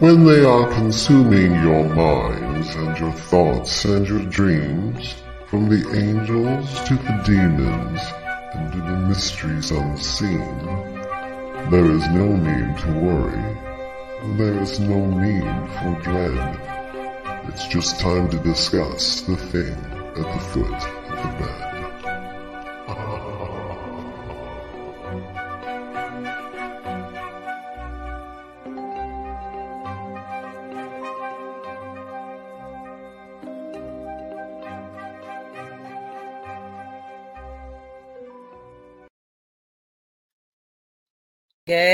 when they are consuming your minds and your thoughts and your dreams, from the angels to the demons and to the mysteries unseen, there is no need to worry. There is no need for dread. It's just time to discuss the thing at the foot of the bed.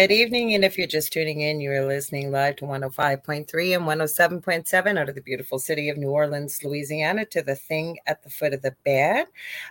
Good evening. And if you're just tuning in, you're listening live to 105.3 and 107.7 out of the beautiful city of New Orleans, Louisiana, to the thing at the foot of the bed.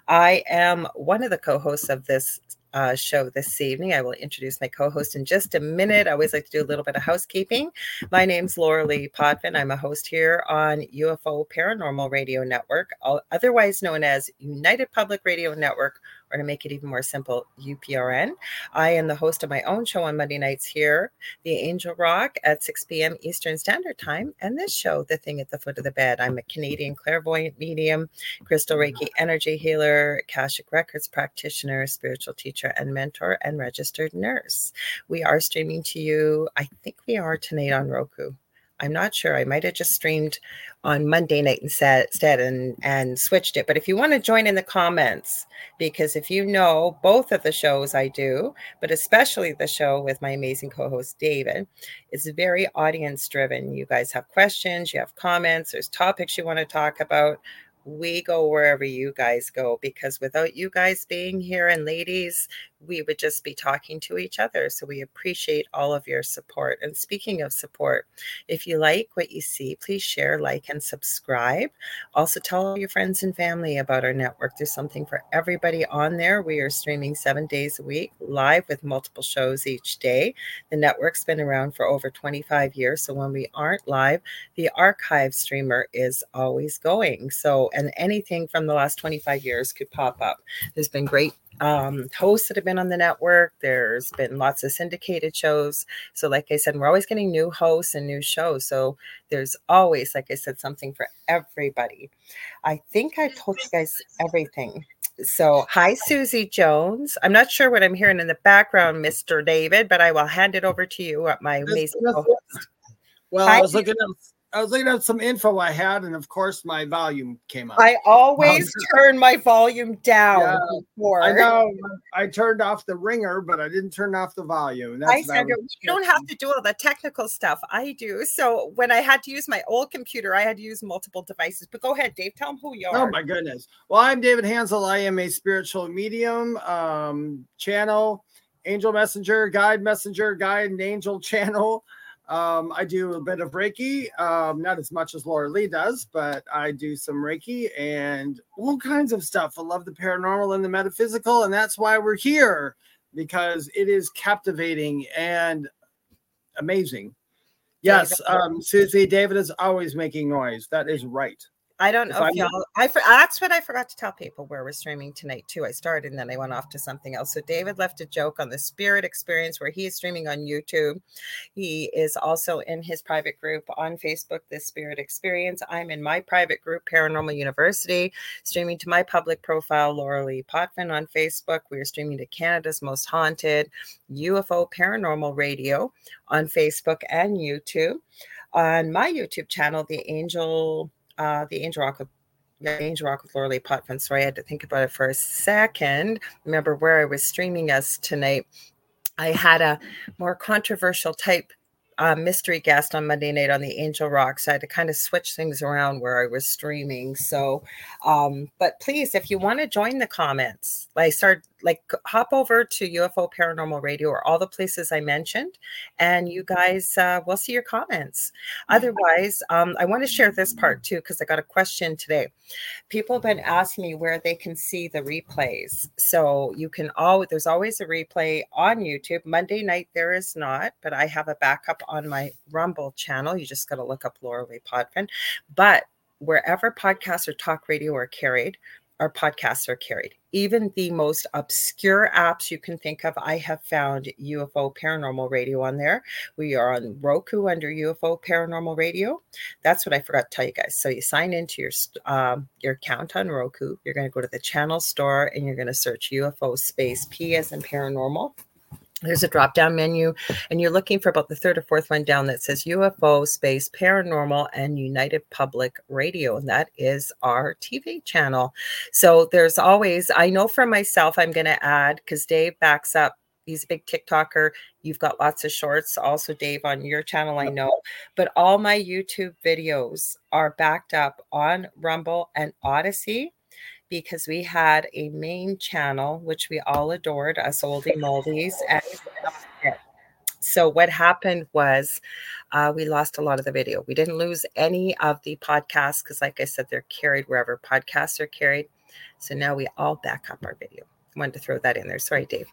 I am one of the co hosts of this uh, show this evening. I will introduce my co host in just a minute. I always like to do a little bit of housekeeping. My name's Lorilei Potvin. I'm a host here on UFO Paranormal Radio Network, otherwise known as United Public Radio Network or to make it even more simple, UPRN. I am the host of my own show on Monday nights here, The Angel Rock at 6 p.m. Eastern Standard Time, and this show, The Thing at the Foot of the Bed. I'm a Canadian clairvoyant medium, crystal Reiki energy healer, Akashic Records practitioner, spiritual teacher and mentor, and registered nurse. We are streaming to you, I think we are tonight on Roku. I'm not sure. I might have just streamed on Monday night instead and and switched it. But if you want to join in the comments, because if you know both of the shows I do, but especially the show with my amazing co-host David, it's very audience driven. You guys have questions, you have comments, there's topics you want to talk about we go wherever you guys go because without you guys being here and ladies, we would just be talking to each other. So we appreciate all of your support. And speaking of support, if you like what you see, please share, like, and subscribe. Also, tell all your friends and family about our network. There's something for everybody on there. We are streaming seven days a week, live with multiple shows each day. The network's been around for over 25 years. So when we aren't live, the archive streamer is always going. So, and anything from the last 25 years could pop up. There's been great um, hosts that have been on the network. There's been lots of syndicated shows. So, like I said, we're always getting new hosts and new shows. So, there's always, like I said, something for everybody. I think I told you guys everything. So, hi, Susie Jones. I'm not sure what I'm hearing in the background, Mr. David, but I will hand it over to you, at my amazing host. Well, hi, I was looking at I was looking at some info I had, and of course, my volume came up. I always turn my volume down. Yeah, before. I know. I turned off the ringer, but I didn't turn off the volume. That's I said, you don't have to do all the technical stuff. I do. So when I had to use my old computer, I had to use multiple devices. But go ahead, Dave. Tell them who you oh, are. Oh my goodness. Well, I'm David Hanzel. I am a spiritual medium um, channel, angel messenger, guide messenger, guide and angel channel. Um, I do a bit of Reiki, um, not as much as Lorilei does, but I do some Reiki and all kinds of stuff. I love the paranormal and the metaphysical, and that's why we're here because it is captivating and amazing. Yes, um, Susie, David is always making noise. That is right. I don't know if, if y'all. I that's what I forgot to tell people where we're streaming tonight too. I started and then I went off to something else. So David left a joke on the Spirit Experience where he is streaming on YouTube. He is also in his private group on Facebook, The Spirit Experience. I'm in my private group, Paranormal University, streaming to my public profile, Lorilei Potvin on Facebook. We are streaming to Canada's Most Haunted UFO Paranormal Radio on Facebook and YouTube. On my YouTube channel, The Angel uh, the Angel Rock with yeah, Angel Rock with Lorilei Potvin. So I had to think about it for a second. Remember where I was streaming us tonight. I had a more controversial type uh, mystery guest on Monday night on the Angel Rock. So I had to kind of switch things around where I was streaming. So, um, but please, if you want to join the comments, I start like hop over to UFO Paranormal Radio or all the places I mentioned, and you guys uh, will see your comments. Otherwise, um, I want to share this part too because I got a question today. People have been asking me where they can see the replays. So you can always there's always a replay on YouTube. Monday night there is not, but I have a backup on my Rumble channel. You just got to look up Lorilei Potvin. But wherever podcasts or talk radio are carried, our podcasts are carried. Even the most obscure apps you can think of. I have found UFO Paranormal Radio on there. We are on Roku under UFO Paranormal Radio. That's what I forgot to tell you guys. So you sign into your um, your account on Roku. You're going to go to the channel store and you're going to search UFO space P as in paranormal there's a drop down menu and you're looking for about the third or fourth one down that says UFO space paranormal and United Public Radio and that is our TV channel. So there's always I know for myself I'm going to add cuz Dave backs up he's a big TikToker. You've got lots of shorts also Dave on your channel I know. But all my YouTube videos are backed up on Rumble and Odysee because we had a main channel which we all adored, us oldie moldies. And so what happened was uh, we lost a lot of the video. We didn't lose any of the podcasts because, like I said, they're carried wherever podcasts are carried. So now we all back up our video. I wanted to throw that in there. Sorry, Dave.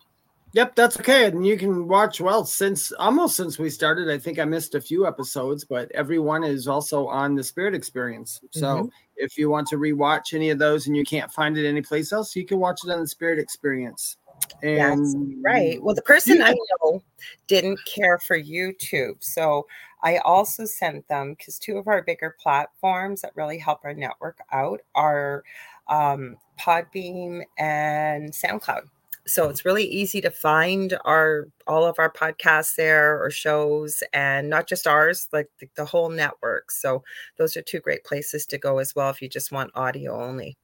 Yep, that's okay. And you can watch well since almost since we started. I think I missed a few episodes, but everyone is also on the Spirit Experience. So mm-hmm. if you want to rewatch any of those and you can't find it anyplace else, you can watch it on the Spirit Experience. And That's right. Well, the person I know didn't care for YouTube. So I also sent them because two of our bigger platforms that really help our network out are um, Podbean and SoundCloud so it's really easy to find our all of our podcasts there or shows and not just ours like the, the, whole network. So those are two great places to go as well if you just want audio only.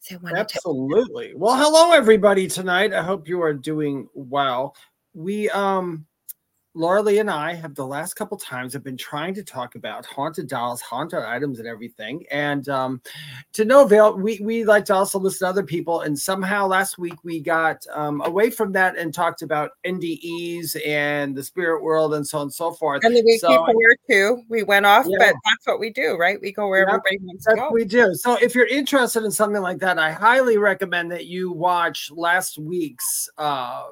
So absolutely. Well hello everybody tonight. I hope you are doing well. We um Lorilei and I have the last couple times have been trying to talk about haunted dolls, haunted items, and everything. And um, to no avail, we we like to also listen to other people. And somehow last week we got um, away from that and talked about NDEs and the spirit world and so on and so forth. And we so, keep here too. We went off, yeah. but that's what we do, right? We go where everybody wants to go. We do. So if you're interested in something like that, I highly recommend that you watch last week's. Uh,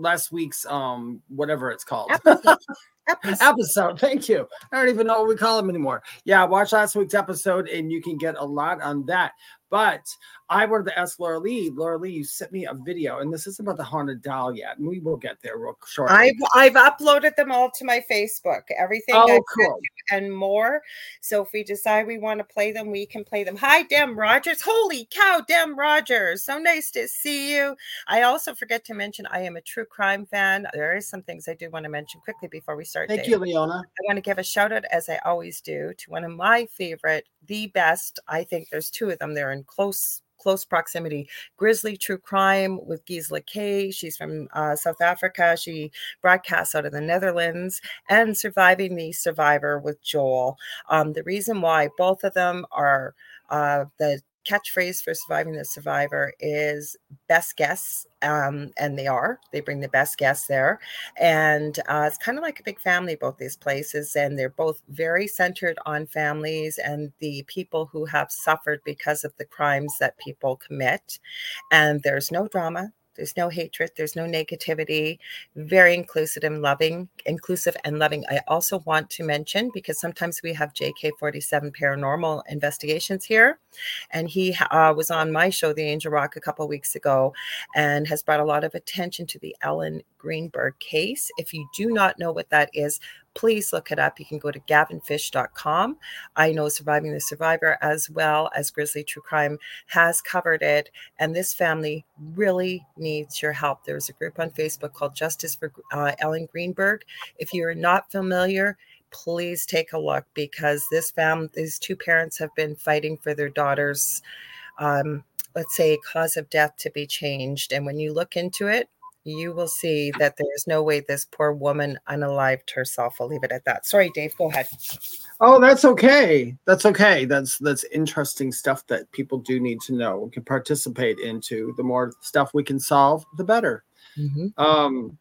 last week's um whatever it's called episode. episode. episode. Thank you. I don't even know what we call them anymore. Yeah, watch last week's episode and you can get a lot on that. But I wanted to ask Lorilei. Laura Lee, you sent me a video, and this isn't about the haunted doll yet, and we will get there real short. I've I've uploaded them all to my Facebook. Everything oh, cool. and more. So if we decide we want to play them, we can play them. Hi, Dem Rogers. Holy cow, Dem Rogers. So nice to see you. I also forget to mention I am a true crime fan. There are some things I do want to mention quickly before we start. Thank Dave. you, Leona. I want to give a shout out, as I always do, to one of my favorite, the best. I think there's two of them. They're in close close proximity. Grizzly True Crime with Gisela Kay. She's from uh, South Africa. She broadcasts out of the Netherlands. And Surviving the Survivor with Joel. Um, the reason why both of them are uh, the catchphrase for surviving the survivor is best guess um, and they are. They bring the best guests there. And uh, it's kind of like a big family both these places and they're both very centered on families and the people who have suffered because of the crimes that people commit. And there's no drama there's no hatred. There's no negativity. Very inclusive and loving, inclusive and loving. I also want to mention because sometimes we have JK47 paranormal investigations here, and he uh, was on my show, The Angel Rock, a couple weeks ago, and has brought a lot of attention to the Ellen Greenberg case. If you do not know what that is, please look it up. You can go to gavinfish.com. I know Surviving the Survivor as well as Grizzly True Crime has covered it. And this family really needs your help. There's a group on Facebook called Justice for uh, Ellen Greenberg. If you're not familiar, please take a look because this family, these two parents have been fighting for their daughters. Um, let's say cause of death to be changed. And when you look into it, you will see that there's no way this poor woman unalived herself. I'll leave it at that. Sorry, Dave, go ahead. Oh, that's okay. That's okay. That's that's interesting stuff that people do need to know and can participate into. The more stuff we can solve, the better. Mm-hmm. Um,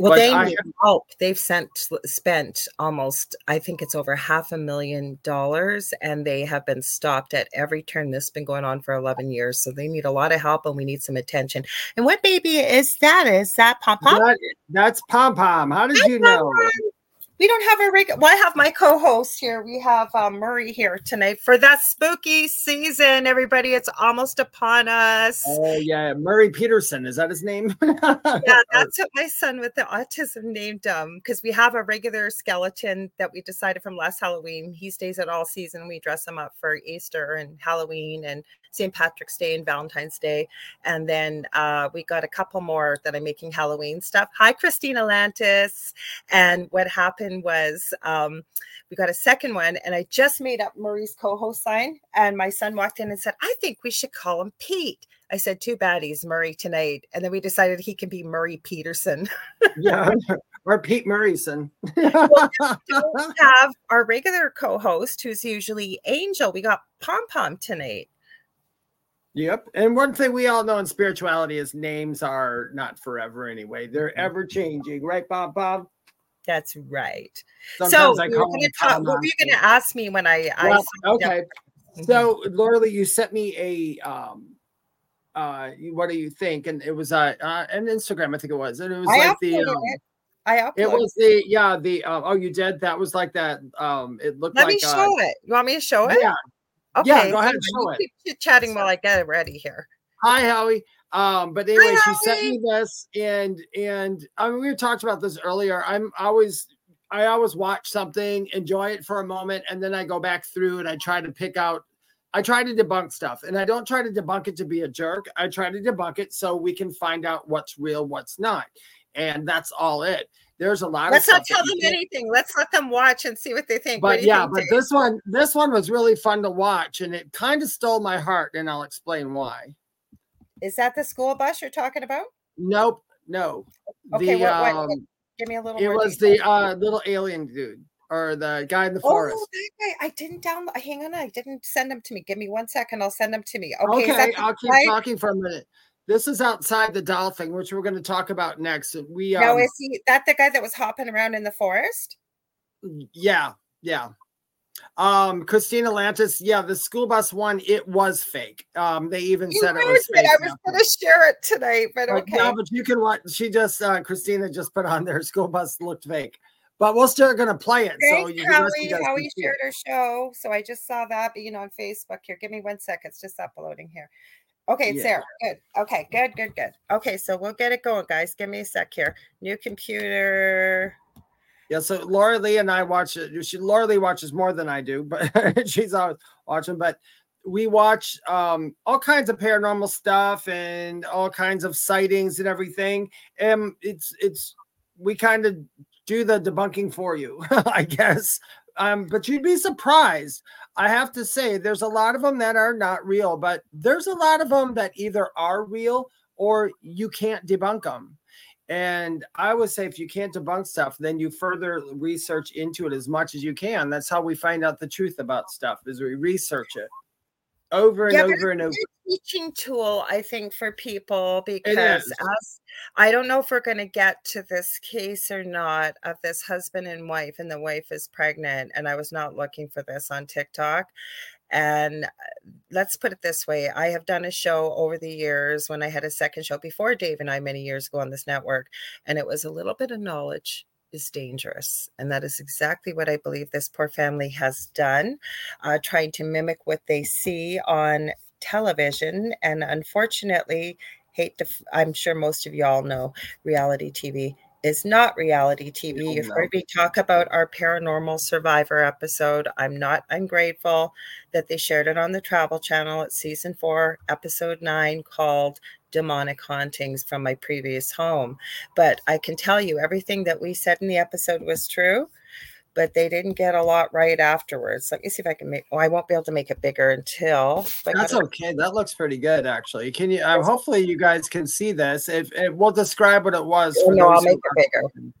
well, they need help. They've sent spent almost, I think it's over half a million dollars, and they have been stopped at every turn. This has been going on for eleven years, so they need a lot of help, and we need some attention. And what baby is that? Is that Pom Pom? That, that's Pom Pom. How did Hi, you know? Pom-Pom. We don't have a regular. Well, I have my co-host here. We have um, Murray here tonight for that spooky season. Everybody, it's almost upon us. Oh yeah, Murray Peterson is that his name? yeah, that's what my son with the autism named him because we have a regular skeleton that we decided from last Halloween. He stays at all season. We dress him up for Easter and Halloween and St. Patrick's Day and Valentine's Day. And then uh, we got a couple more that I'm making Halloween stuff. Hi, Christina Lantis. And what happened was um, we got a second one, and I just made up Murray's co host sign. And my son walked in and said, I think we should call him Pete. I said, too bad he's Murray tonight. And then we decided he can be Murray Peterson. yeah. Or Pete Murrayson. well, have our regular co-host, who's usually Angel. We got Pom Pom tonight. Yep. And one thing we all know in spirituality is names are not forever anyway. They're mm-hmm. ever changing, right, Bob Bob? That's right. Sometimes so I call talk, what were you going to ask me when I, well, I okay. Mm-hmm. So Laura you sent me a um uh what do you think? And it was uh, uh an Instagram, I think it was. And it was I like the um, it. I uploaded. It was the yeah the uh, oh you did that was like that um it looked Let like me show uh, it. You want me to show it? Yeah, Okay, yeah, go ahead. Show it. Keep chatting while I get it ready here. Hi, Howie. Um, but anyway, Hi, she sent me this, and and I mean, we talked about this earlier. I'm always I always watch something, enjoy it for a moment, and then I go back through and I try to pick out. I try to debunk stuff, and I don't try to debunk it to be a jerk. I try to debunk it so we can find out what's real, what's not, and that's all it there's a lot of. let's not tell them anything let's let them watch and see what they think but yeah think, but Dave? this one this one was really fun to watch and it kind of stole my heart and i'll explain why is that the school bus you're talking about nope no okay the, what, what, um, give me a little it was detail. the uh little alien dude or the guy in the forest. Oh, that guy. I didn't download. Hang on, I didn't send them to me. Give me one second. I'll send them to me. Okay, okay I'll keep right? talking for a minute. This is outside the doll thing, which we're going to talk about next. We um, now is he that the guy that was hopping around in the forest? Yeah, yeah. Um, Christina Lantis, yeah, the school bus one, it was fake. Um, they even you said it was fake. I was going to share it tonight, but okay. No, but you can watch. She just, uh, Christina just put on their school bus looked fake, but we're still going to play it. Thanks, so you, Howie, Howie shared her show, so I just saw that, but you know, on Facebook here. Give me one second. It's just uploading here. Okay, it's yeah. there. Good. Okay, good, good, good. Okay, so we'll get it going, guys. Give me a sec here. New computer. Yeah, so Lorilei and I watch it. She Lorilei watches more than I do, but she's always watching. But we watch um, all kinds of paranormal stuff and all kinds of sightings and everything. And it's it's we kind of do the debunking for you, I guess. Um, but you'd be surprised. I have to say, there's a lot of them that are not real, but there's a lot of them that either are real or you can't debunk them. And I would say if you can't debunk stuff, then you further research into it as much as you can. That's how we find out the truth about stuff is we research it over and yeah, over and over. teaching tool, I think, for people because as I don't know if we're going to get to this case or not of this husband and wife, and the wife is pregnant. And I was not looking for this on TikTok. And uh, let's put it this way I have done a show over the years when I had a second show before Dave and I many years ago on this network, and it was a little bit of knowledge is dangerous. And that is exactly what I believe this poor family has done, uh, trying to mimic what they see on television. And unfortunately, hate to, I'm sure most of y'all know reality TV is not reality TV. You've oh, heard me talk about our paranormal survivor episode. I'm not ungrateful that they shared it on the Travel Channel at season four, episode nine, called demonic hauntings from my previous home. But I can tell you everything that we said in the episode was true, but they didn't get a lot right afterwards. Let me see if I can make. Oh, I won't be able to make it bigger until. That's okay. That looks pretty good, actually. Can you? Uh, hopefully, you guys can see this. If, if we'll describe what it was. Oh, no, I'll make it bigger.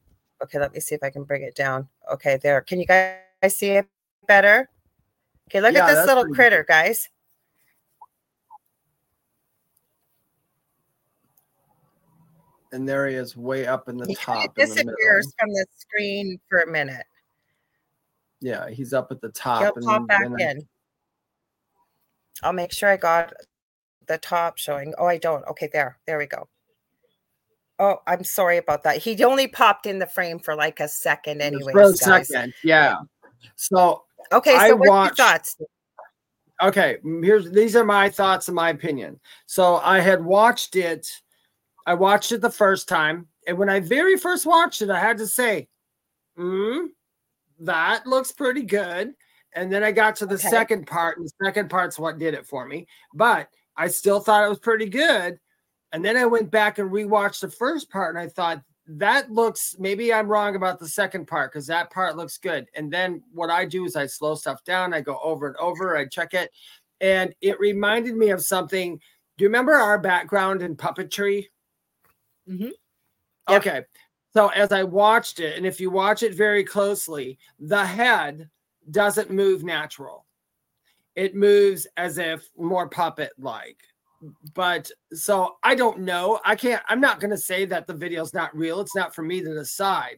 Okay, let me see if I can bring it down. Okay, there. Can you guys see it better? Okay, look yeah, at this little critter, good. guys. and there he is way up in the he top. It disappears the from the screen for a minute. Yeah, he's up at the top. He'll and, pop back in. I... I'll make sure I got the top showing. Oh, I don't. Okay, there. There we go. Oh, I'm sorry about that. He only popped in the frame for like a second anyway. For a second, yeah. So okay, so I what's watched- your thoughts? okay here's these are my thoughts and my opinion so i had watched it i watched it the first time and when i very first watched it i had to say mm, that looks pretty good. And then i got to the Okay. second part and the second part's what did it for me. But i still thought it was pretty good. And then i went back and rewatched the first part and i thought that looks maybe i'm wrong about the second part because that part looks good. And then what i do is i slow stuff down i go over and over i check it and it reminded me of something. Do you remember our background in puppetry? Mhm. Yep. So as i watched it and if you watch it very closely the head doesn't move natural it moves as if more puppet like but so I don't know. I can't, I'm not going to say that the video's not real. It's not for me to decide.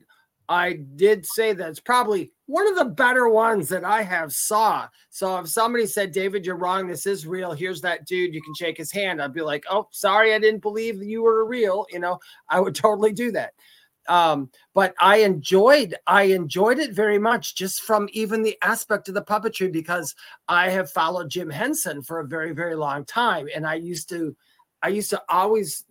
I did say that it's probably one of the better ones that I have saw. So if somebody said, David, you're wrong, this is real. Here's that dude, you can shake his hand. I'd be like, oh, sorry, I didn't believe you were real. You know, I would totally do that. Um, but I enjoyed, I enjoyed it very much just from even the aspect of the puppetry because I have followed Jim Henson for a very, very long time. And I used to, I used to always,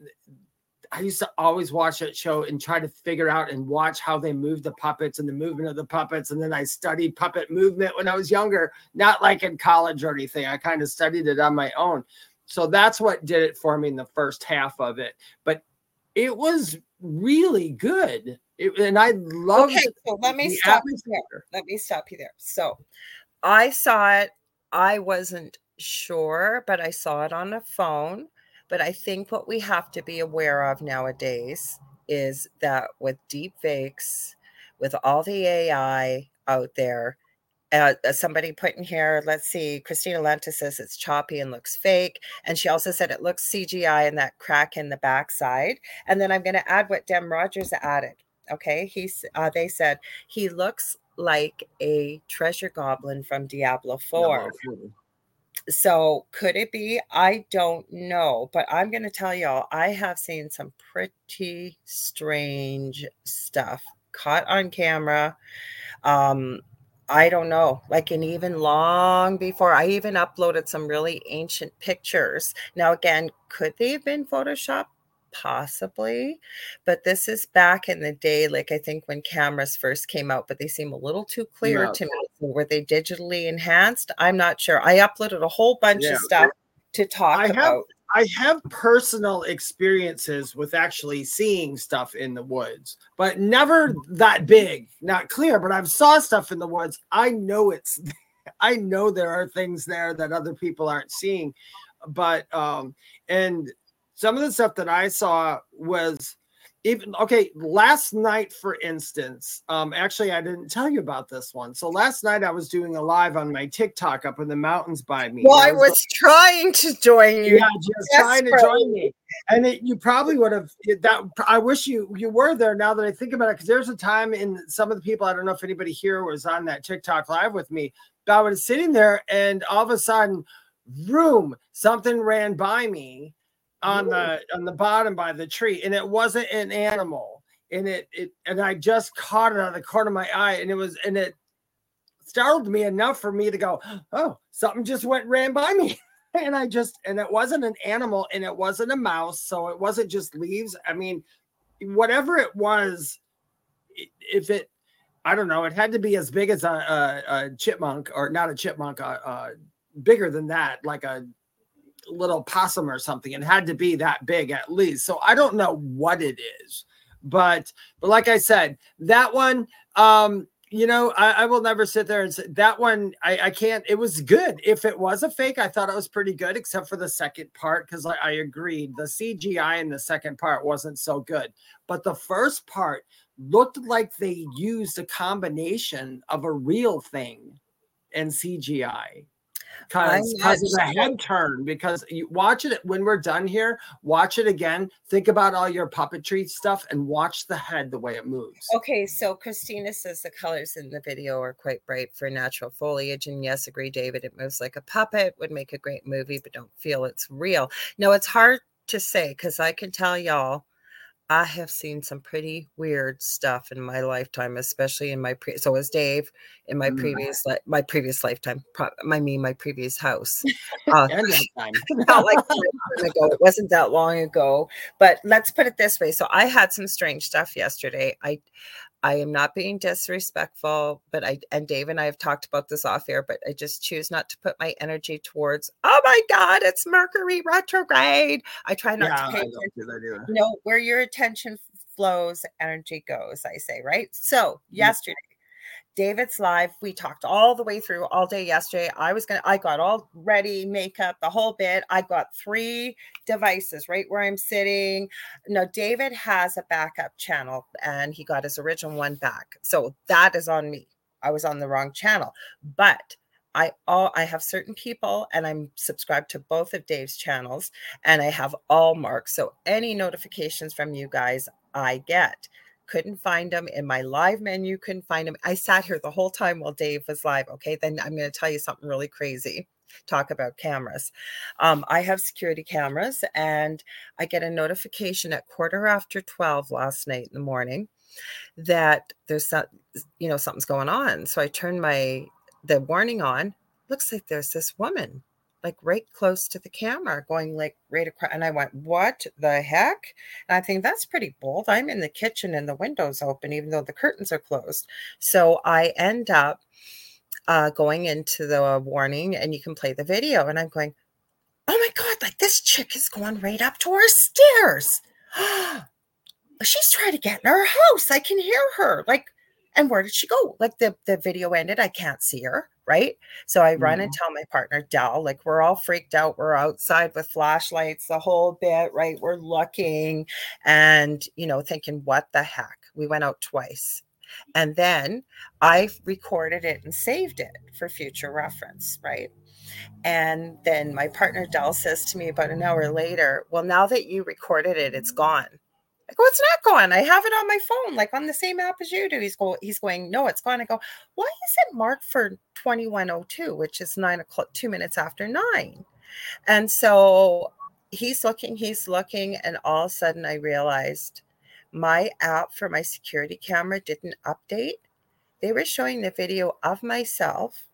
I used to always watch that show and try to figure out and watch how they move the puppets and the movement of the puppets. And then I studied puppet movement when I was younger, not like in college or anything. I kind of studied it on my own. So that's what did it for me in the first half of it. But it was really good. It, and I love Okay, so let me stop you there. Let me stop you there. So I saw it. I wasn't sure, but I saw it on a phone. But I think what we have to be aware of nowadays is that with deep fakes, with all the AI out there, uh, uh, somebody put in here, let's see, Christina Lenta says it's choppy and looks fake. And she also said it looks CGI and that crack in the backside. And then I'm going to add what Dem Rogers added. Okay. He's, uh, they said he looks like a treasure goblin from Diablo 4. So could it be? I don't know, but I'm going to tell y'all I have seen some pretty strange stuff caught on camera. Um I don't know, like and even long before I even uploaded some really ancient pictures. Now again, could they have been photoshopped? Possibly, but this is back in the day, like I think when cameras first came out, but they seem a little too clear Yeah. to me. So were they digitally enhanced? I'm not sure. I uploaded a whole bunch Yeah. of stuff to talk I have- about. I have personal experiences with actually seeing stuff in the woods, but never that big, not clear. But I've saw stuff in the woods. I know it's, I know there are things there that other people aren't seeing, but um, and some of the stuff that I saw was even okay. Last night, for instance, um, actually I didn't tell you about this one. So last night I was doing a live on my TikTok up in the mountains by me. Well, and I was trying to join you. yeah, just trying to join me. And it, you probably would have that. I wish you you were there now that I think about it, because there's a time in some of the people. I don't know if anybody here was on that TikTok live with me. But I was sitting there, and all of a sudden, room something ran by me on the on the bottom by the tree, and it wasn't an animal. And it it and I just caught it out of the corner of my eye, and it was and it startled me enough for me to go, oh, something just went ran by me. and I just and it wasn't an animal and it wasn't a mouse, so it wasn't just leaves. I mean, whatever it was, if it, I don't know, it had to be as big as a, a, a chipmunk or not a chipmunk, uh, uh, bigger than that, like a little possum or something. It had to be that big at least. So I don't know what it is, but but like I said, that one, um, you know, I, I will never sit there and say that one. I, I can't. It was good. If it was a fake, I thought it was pretty good, except for the second part because I, I agreed the CGI in the second part wasn't so good, but the first part looked like they used a combination of a real thing and CGI because not of the head turn. Because you watch it when we're done here, watch it again. Think about all your puppetry stuff and watch the head the way it moves. Okay, so Christina says the colors in the video are quite bright for natural foliage. And yes, agree, David. It moves like a puppet, would make a great movie, but don't feel it's real. No, it's hard to say because I can tell y'all I have seen some pretty weird stuff in my lifetime, especially in my pre. So was Dave in my Mm. previous li- my previous lifetime. Pro- I mean, my previous house. Uh, not like ago. It wasn't that long ago. But let's put it this way. So I had some strange stuff yesterday. I I am not being disrespectful, but I and Dave and I have talked about this off air, but I just choose not to put my energy towards, oh my God, it's Mercury retrograde. I try not yeah, to pay do. You know, where your attention flows, energy goes, I say, right? So yesterday, David's live. We talked all the way through all day yesterday. I was gonna, I got all ready, makeup, the whole bit. I got three devices right where I'm sitting. Now, David has a backup channel and he got his original one back. So that is on me. I was on the wrong channel. But I all I have certain people and I'm subscribed to both of Dave's channels and I have all marks. So any notifications from you guys I get. Couldn't find them in my live menu, couldn't find them. I sat here the whole time while Dave was live. Okay, then I'm going to tell you something really crazy. Talk about cameras. Um, I have security cameras and I get a notification at quarter after 12 last night in the morning that there's some, you know, something's going on. So I turn my the warning on. Looks like there's this woman like right close to the camera, going like right across. And I went, What the heck? And I think that's pretty bold. I'm in the kitchen and the window's open, even though the curtains are closed. So I end up uh, going into the warning, and you can play the video. And I'm going, Oh my God, like this chick is going right up to our stairs. She's trying to get in our house. I can hear her. Like, and where did she go? Like the, the video ended. I can't see her. Right. So I run and mm-hmm. tell my partner, Dell, like we're all freaked out. We're outside with flashlights, the whole bit, right? We're looking and, you know, thinking, what the heck? We went out twice. And then I recorded it and saved it for future reference. Right. And then my partner Dell says to me about an hour later, Well, now that you recorded it, it's gone. I go, it's not gone. I have it on my phone, like on the same app as you do. He's go, he's going, no, it's gone. I go, why is it marked for 2102, which is nine o'clock, two minutes after nine? And so he's looking, he's looking, and all of a sudden I realized my app for my security camera didn't update. They were showing the video of myself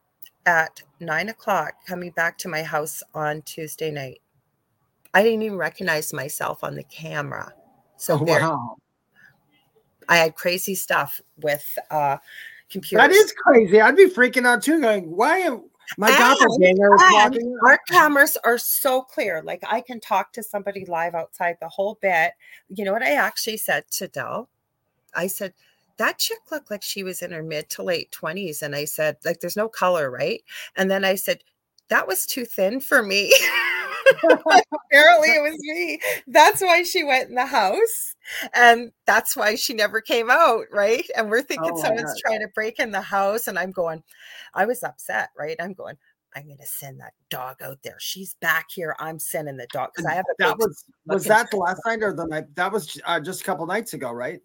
at nine o'clock coming back to my house on Tuesday night. I didn't even recognize myself on the camera. So Oh, wow. I had crazy stuff with uh computers. That is crazy. I'd be freaking out too, going, why am my And- doppelganger is walking? our cameras are so clear. Like I can talk to somebody live outside the whole bit. You know what I actually said to Dell? I said, that chick looked like she was in her mid to late 20s. And I said, like, there's no color, right? And then I said, that was too thin for me. Apparently it was me. That's why she went in the house. And that's why she never came out, right? And we're thinking Oh someone's trying to break in the house. And I'm going, I was upset, right? I'm going, I'm going to send that dog out there. She's back here. I'm sending the dog because I have a That was was that the last night or the night? That was uh, just a couple nights ago, right?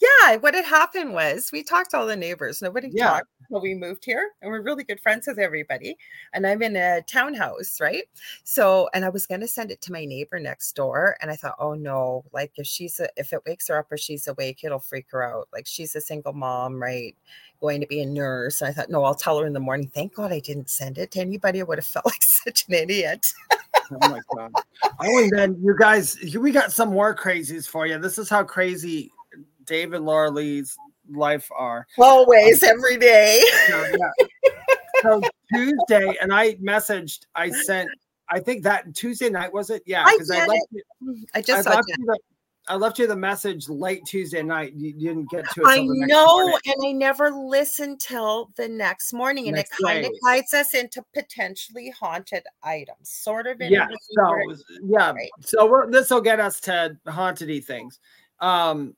Yeah, what had happened was we talked to all the neighbors. Nobody Yeah. talked until we moved here, and we're really good friends with everybody. And I'm in a townhouse, right? So, and I was going to send it to my neighbor next door, and I thought, oh no, like if she's a, if it wakes her up or she's awake, it'll freak her out. Like she's a single mom, right? Going to be a nurse. And I thought, no, I'll tell her in the morning. Thank God I didn't send it to anybody. I would have felt like such an idiot. Oh my god! Oh, and then you guys, we got some more crazies for you. This is how crazy Dave and Lorilei's life are. Always, every day. So, yeah. so Tuesday, and I messaged, I sent, I think that Tuesday night was it? Yeah, I because I, get left, you, I I, just saw left the, I left you the message late Tuesday night. You, didn't get to it. I till the next know, morning. and I never listen till the next morning, and Next it kind of guides us into potentially haunted items, sort of. in Yeah. So yeah. Right. So this will get us to haunted things. Um,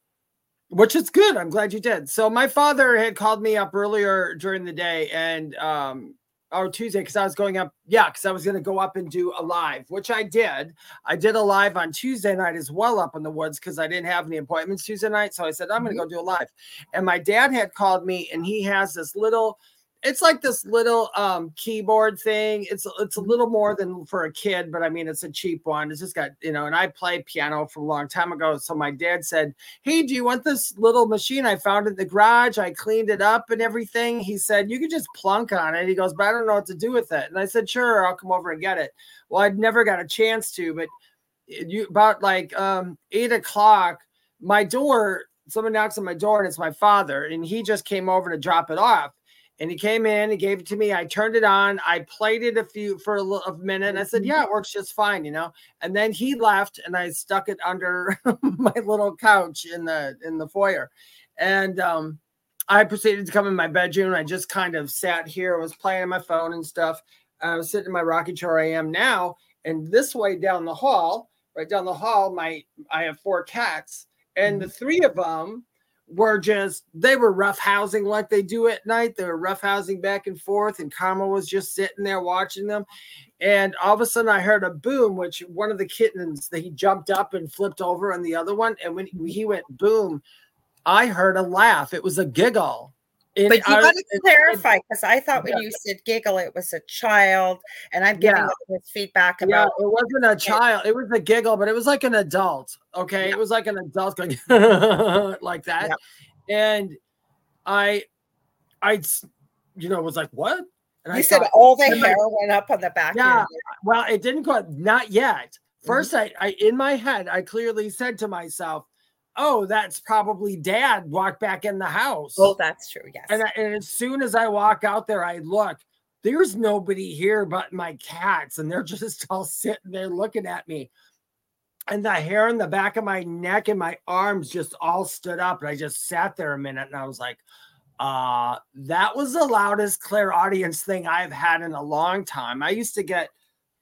which is good. I'm glad you did. So my father had called me up earlier during the day and um or Tuesday because I was going up, yeah, because I was gonna go up and do a live, which I did. I did a live on Tuesday night as well up in the woods because I didn't have any appointments Tuesday night. So I said, I'm gonna go do a live. And my dad had called me and he has this little it's like this little um keyboard thing. It's it's a little more than for a kid, but I mean it's a cheap one. It's just got you know. And I played piano from a long time ago, so my dad said, "Hey, do you want this little machine I found in the garage? I cleaned it up and everything." He said, "You could just plunk on it." He goes, "But I don't know what to do with it." And I said, "Sure, I'll come over and get it." Well, I'd never got a chance to, but you about like um eight o'clock, my door. Someone knocks on my door, and it's my father, and he just came over to drop it off and he came in, he gave it to me. I turned it on. I played it a few for a, little, a minute. And I said, "Yeah, it works just fine," you know. And then he left, and I stuck it under my little couch in the in the foyer, and um, I proceeded to come in my bedroom. I just kind of sat here, I was playing on my phone and stuff. I was sitting in my rocking chair. I am now, and this way down the hall, right down the hall, my I have four cats, and the three of them were just they were rough housing like they do at night. They were rough housing back and forth, and Karma was just sitting there watching them. And all of a sudden, I heard a boom, which one of the kittens that he jumped up and flipped over on the other one. And when he went boom, I heard a laugh. It was a giggle. But you I- got to clarify because I thought when Yeah. you said giggle, it was a child, and I'm giving Yeah. this feedback Yeah, it wasn't a child. It was a giggle, but it was like an adult. Okay, Yeah. it was like an adult going like that, and I, I, you know, was like, what? And You said thought- all the hair went up on the back. Yeah. well, it didn't go. Not yet. Mm-hmm. 1st I, I, in my head, I clearly said to myself, "Oh, that's probably Dad walked back in the house." Oh, that's true. Yes. And, I, and as soon as I walk out there, I look. There's nobody here but my cats, and they're just all sitting there looking at me. And the hair in the back of my neck and my arms just all stood up. And I just sat there a minute and I was like, uh, that was the loudest clairaudience thing I've had in a long time. I used to get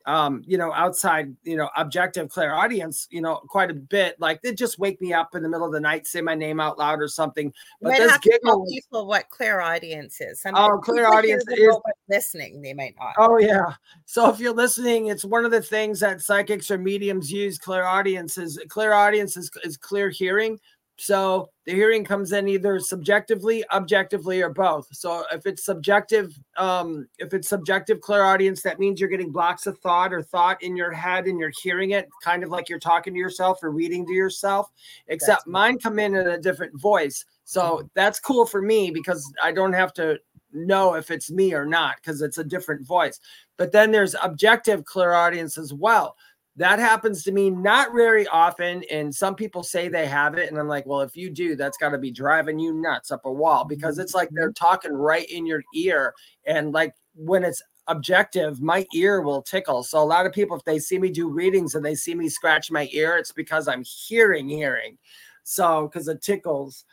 um, you know, outside, you know, objective clairaudience, you know, quite a bit. Like they just wake me up in the middle of the night, say my name out loud or something. You But might this have to tell people what clairaudience is. Some Oh, clairaudience is- listening. They might not. Oh yeah. So if you're listening, it's one of the things that psychics or mediums use. Clairaudience is clairaudience is, is clear hearing. So the hearing comes in either subjectively, objectively, or both. So if it's subjective, um, if it's subjective clairaudience, that means you're getting blocks of thought or thought in your head and you're hearing it kind of like you're talking to yourself or reading to yourself, except That's Mm-hmm. mine come in in a different voice. So that's cool for me because I don't have to know if it's me or not because it's a different voice. But then there's objective clairaudience as well. That happens to me not very often. And some people say they have it. And I'm like, well, if you do, that's got to be driving you nuts up a wall because it's like they're mm-hmm. talking right in your ear. And like when it's objective, my ear will tickle. So a lot of people, if they see me do readings and they see me scratch my ear, it's because I'm hearing, hearing. So because it tickles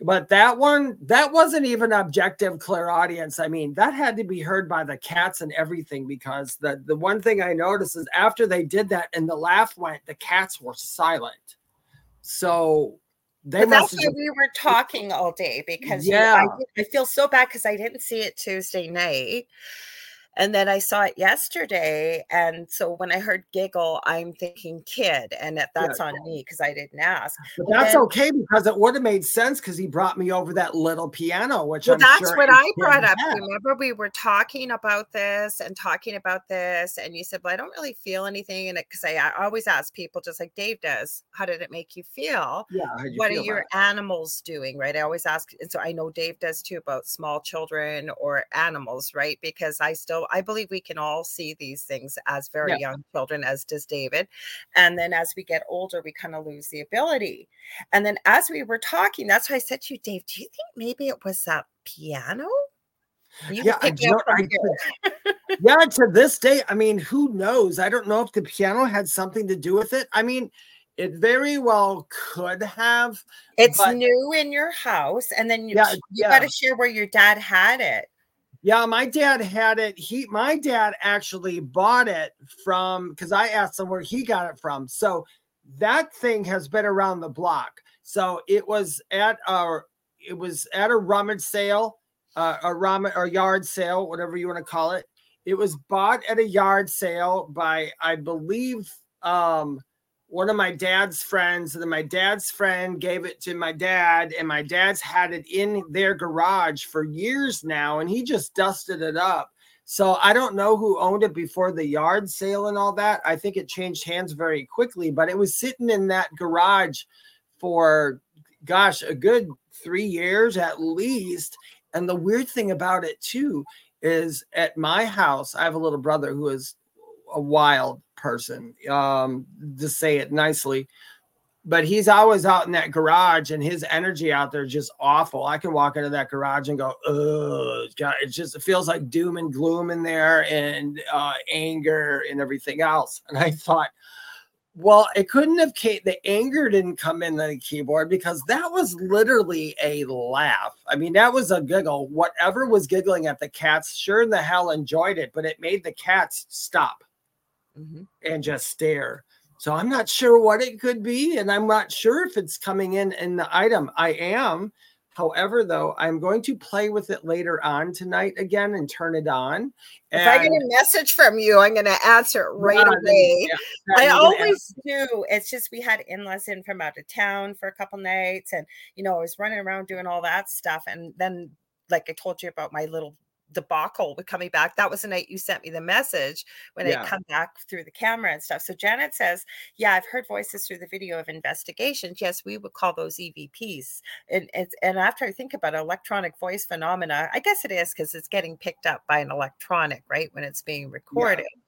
but that one that wasn't even objective clairaudience i mean that had to be heard by the cats and everything because the the one thing i noticed is after they did that and the laugh went the cats were silent so they But must that's why we were talking all day because you- Yeah. I, I feel so bad because I didn't see it Tuesday night. And then I saw it yesterday. And so when I heard giggle, I'm thinking kid. And that, that's on me because I didn't ask. but that's then- okay because it would have made sense because he brought me over that little piano which Well, that's sure what I brought up. Remember, we were talking about this and talking about this, and you said, "Well, I don't really feel anything in it," because I, I always ask people, just like Dave does, "How did it make you feel? yeah you what are your about animals doing?" Right? I always ask, and so I know Dave does too about small children or animals, right? Because I still, I believe we can all see these things as very Yeah. young children, as does David, and then as we get older, we kind of lose the ability. And then as we were talking, that's why I said to you, Dave, do you think maybe it was that piano? Yeah, I don't- I yeah to this day i mean who knows i don't know if the piano had something to do with it i mean it very well could have It's but- new in your house, and then you, Yeah, you yeah. got to share where your dad had it. Yeah, my dad had it. He my dad actually bought it from because I asked him where he got it from. So that thing has been around the block. So it was at our it was at a rummage sale, uh, a rummage or yard sale, whatever you want to call it. It was bought at a yard sale by I believe um one of my dad's friends, and then my dad's friend gave it to my dad, and my dad's had it in their garage for years now, and he just dusted it up. So I don't know who owned it before the yard sale and all that. I think it changed hands very quickly, but it was sitting in that garage for gosh, a good three years at least. And the weird thing about it too is at my house, I have a little brother who is a wild person, um, to say it nicely. But he's always out in that garage, and his energy out there is just awful. I can walk into that garage and go, "Oh, God!" It just it feels like doom and gloom in there, and uh, anger and everything else. And I thought, well, it couldn't have the anger didn't come in the keyboard because that was literally a laugh. I mean, that was a giggle. Whatever was giggling at the cats, sure in the hell enjoyed it, but it made the cats stop mm-hmm. and just stare. So I'm not sure what it could be, and I'm not sure if it's coming in in the item. I am However, though, I'm going to play with it later on tonight again and turn it on. And if I get a message from you, I'm going to answer it right away. Yeah, I always do. It's just we had in-laws in from out of town for a couple nights, and you know, I was running around doing all that stuff, and then like I told you about my little debacle with coming back. That was the night you sent me the message when yeah. I come back through the camera and stuff. So Janet says, Yeah, I've heard voices through the video of investigations. Yes, we would call those EVPs. And it's and after I think about it, electronic voice phenomena, I guess it is because it's getting picked up by an electronic, right? When it's being recorded. Yeah.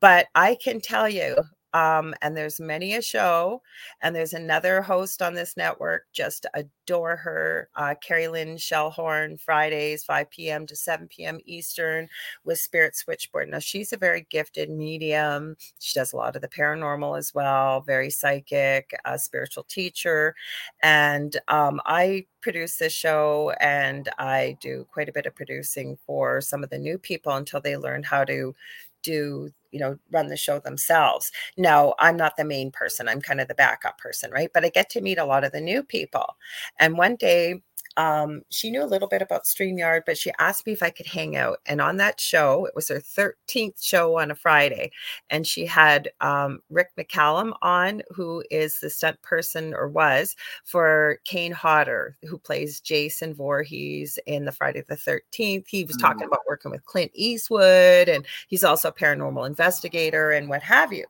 But I can tell you, um, and there's many a show, and there's another host on this network. Just adore her, uh, Carrie Lynn Shellhorn, Fridays, 5 p.m. to 7 p.m. Eastern with Spirit Switchboard. Now, she's a very gifted medium. She does a lot of the paranormal as well, very psychic, a spiritual teacher. And um, I produce this show and I do quite a bit of producing for some of the new people until they learn how to do you know run the show themselves. No i'm not the main person i'm kind of the backup person right? But i get to meet a lot of the new people. And one day um, she knew a little bit about StreamYard, but she asked me if I could hang out. And on that show, it was her 13th show on a Friday. And she had um, Rick McCallum on, who is the stunt person or was for Kane Hodder, who plays Jason Voorhees in the Friday the 13th. He was talking mm. about working with Clint Eastwood, and he's also a paranormal investigator and what have you.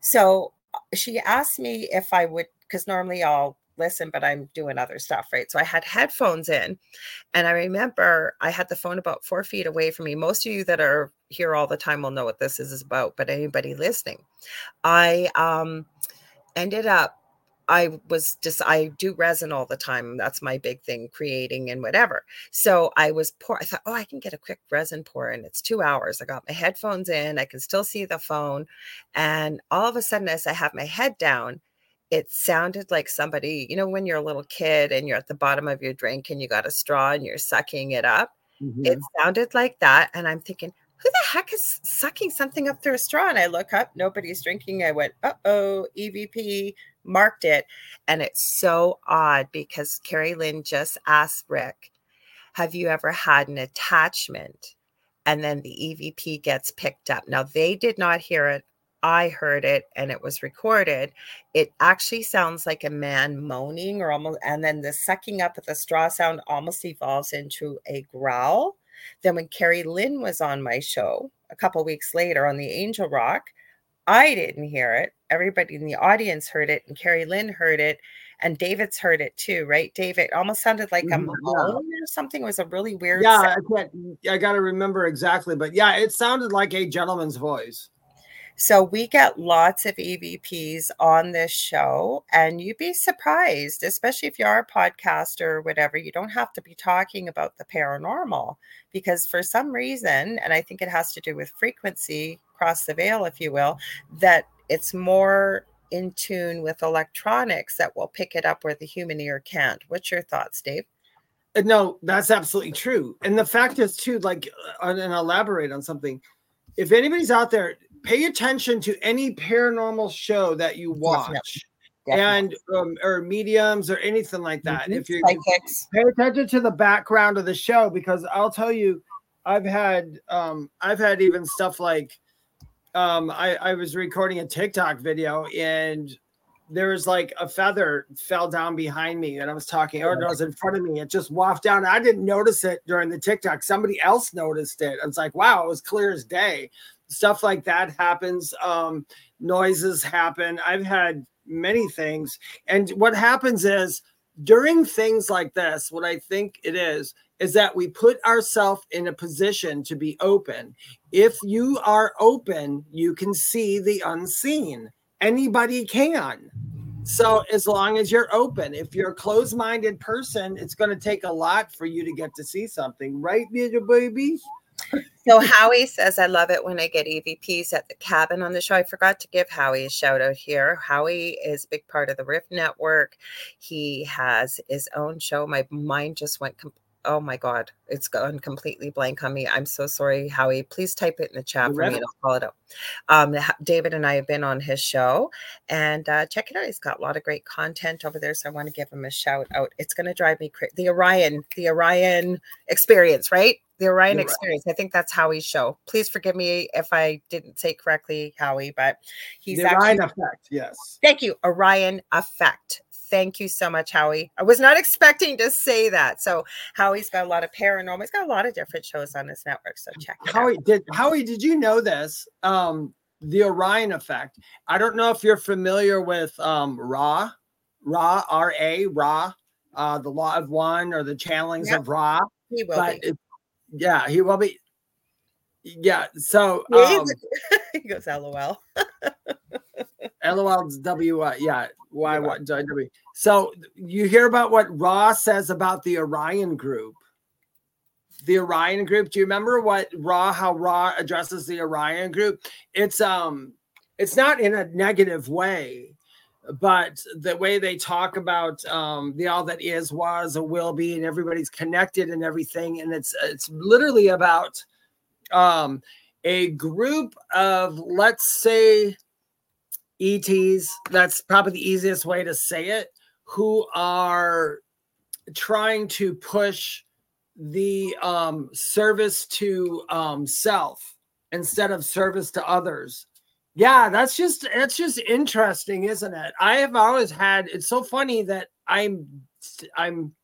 So uh, she asked me if I would, because normally I'll listen, but I'm doing other stuff, right? So I had headphones in, and I remember I had the phone about four feet away from me. Most of you that are here all the time will know what this is about, but anybody listening, I um ended up I was just I do resin all the time. That's my big thing, creating and whatever. So I was pour. I thought, oh, I can get a quick resin pour, and it's two hours. I got my headphones in. I can still see the phone, and all of a sudden, as I have my head down, it sounded like somebody, you know, when you're a little kid and you're at the bottom of your drink and you got a straw and you're sucking it up. Mm-hmm. It sounded like that. And I'm thinking, who the heck is sucking something up through a straw? And I look up, nobody's drinking. I went, uh oh, EVP marked it. And it's so odd because Carrie Lynn just asked Rick, Have you ever had an attachment? And then the EVP gets picked up. Now, they did not hear it I heard it and it was recorded, it actually sounds like a man moaning or almost, and then the sucking up of the straw sound almost evolves into a growl. Then when Carrie Lynn was on my show a couple weeks later on the Angel Rock, I didn't hear it. Everybody in the audience heard it, and Carrie Lynn heard it, and David's heard it too, right? David it almost sounded like a moan or something. It was a really weird. Yeah, sound. I can't. I got to remember exactly, but yeah, it sounded like a gentleman's voice. So we get lots of EVPs on this show, and you'd be surprised, especially if you are a podcaster or whatever. You don't have to be talking about the paranormal because for some reason, and I think it has to do with frequency across the veil, if you will, that it's more in tune with electronics that will pick it up where the human ear can't. What's your thoughts, Dave? Uh, no, that's absolutely true. And the fact is, too, like, uh, and elaborate on something. If anybody's out there, pay attention to any paranormal show that you watch. Definitely. Definitely. and um, or mediums or anything like that. Mm-hmm. If you pay attention to the background of the show, because I'll tell you, I've had um, I've had even stuff like um, I, I was recording a TikTok video and there was like a feather fell down behind me and I was talking, or it was in front of me. It just wafted down. I didn't notice it during the TikTok. Somebody else noticed it. It's like, wow, it was clear as day. Stuff like that happens. Um, noises happen. I've had many things. And what happens is during things like this, what I think it is, is that we put ourselves in a position to be open. If you are open, you can see the unseen. Anybody can. So as long as you're open, if you're a closed-minded person, it's going to take a lot for you to get to see something, right, little baby? So Howie says, I love it when I get EVPs at the cabin on the show. I forgot to give Howie a shout out here. Howie is a big part of the Riff Network. He has his own show. My mind just went oh my god it's gone completely blank on me i'm so sorry howie please type it in the chat for me and i'll call it up um, david and i have been on his show and uh, check it out he's got a lot of great content over there so i want to give him a shout out it's going to drive me crazy the orion the orion experience right the Orion You're Experience. Right. I think that's Howie's show. Please forgive me if I didn't say correctly, Howie, but he's the Orion Effect. Yes. Thank you, Orion Effect. Thank you so much, Howie. I was not expecting to say that. So Howie's got a lot of paranormal. He's got a lot of different shows on his network. So check it Howie, out. Did Howie, did you know this? Um, the Orion effect. I don't know if you're familiar with um Ra, Ra, R-A, Ra, uh, the law of one or the channelings of Ra. He will but it, yeah, he will be. Yeah. So um, he goes, LOL. LOL W. Uh, yeah. Why? What? W. So you hear about what Ra says about the Orion Group. The Orion Group. Do you remember what Ra How Ra addresses the Orion Group? It's um, it's not in a negative way, but the way they talk about um, the all that is, was, or will be, and everybody's connected and everything, and it's it's literally about um, a group of let's say ETs, that's probably the easiest way to say it, who are trying to push the um, service to um, self instead of service to others. Yeah, that's just that's just interesting, isn't it? I have always had it's so funny that I'm I'm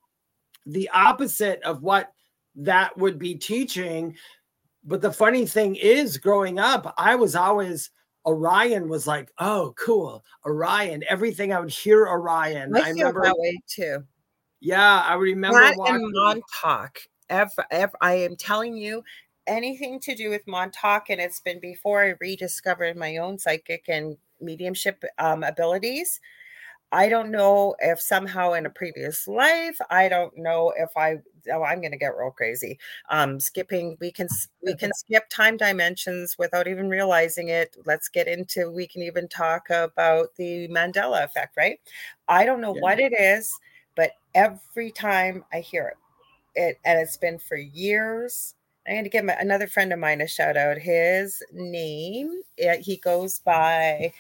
the opposite of what that would be teaching. But the funny thing is growing up, I was always Orion was like, oh, cool. Orion. Everything I would hear Orion. I, I remember that way too. Yeah, I remember that and Montauk. Ever, I am telling you, anything to do with Montauk, and it's been before I rediscovered my own psychic and mediumship um, abilities. I don't know if somehow in a previous life, I don't know if I oh I'm going to get real crazy. Um skipping we can we can skip time dimensions without even realizing it. Let's get into we can even talk about the Mandela effect, right? I don't know yeah. what it is, but every time I hear it, it and it's been for years. I'm going to give my, another friend of mine a shout out. His name, he goes by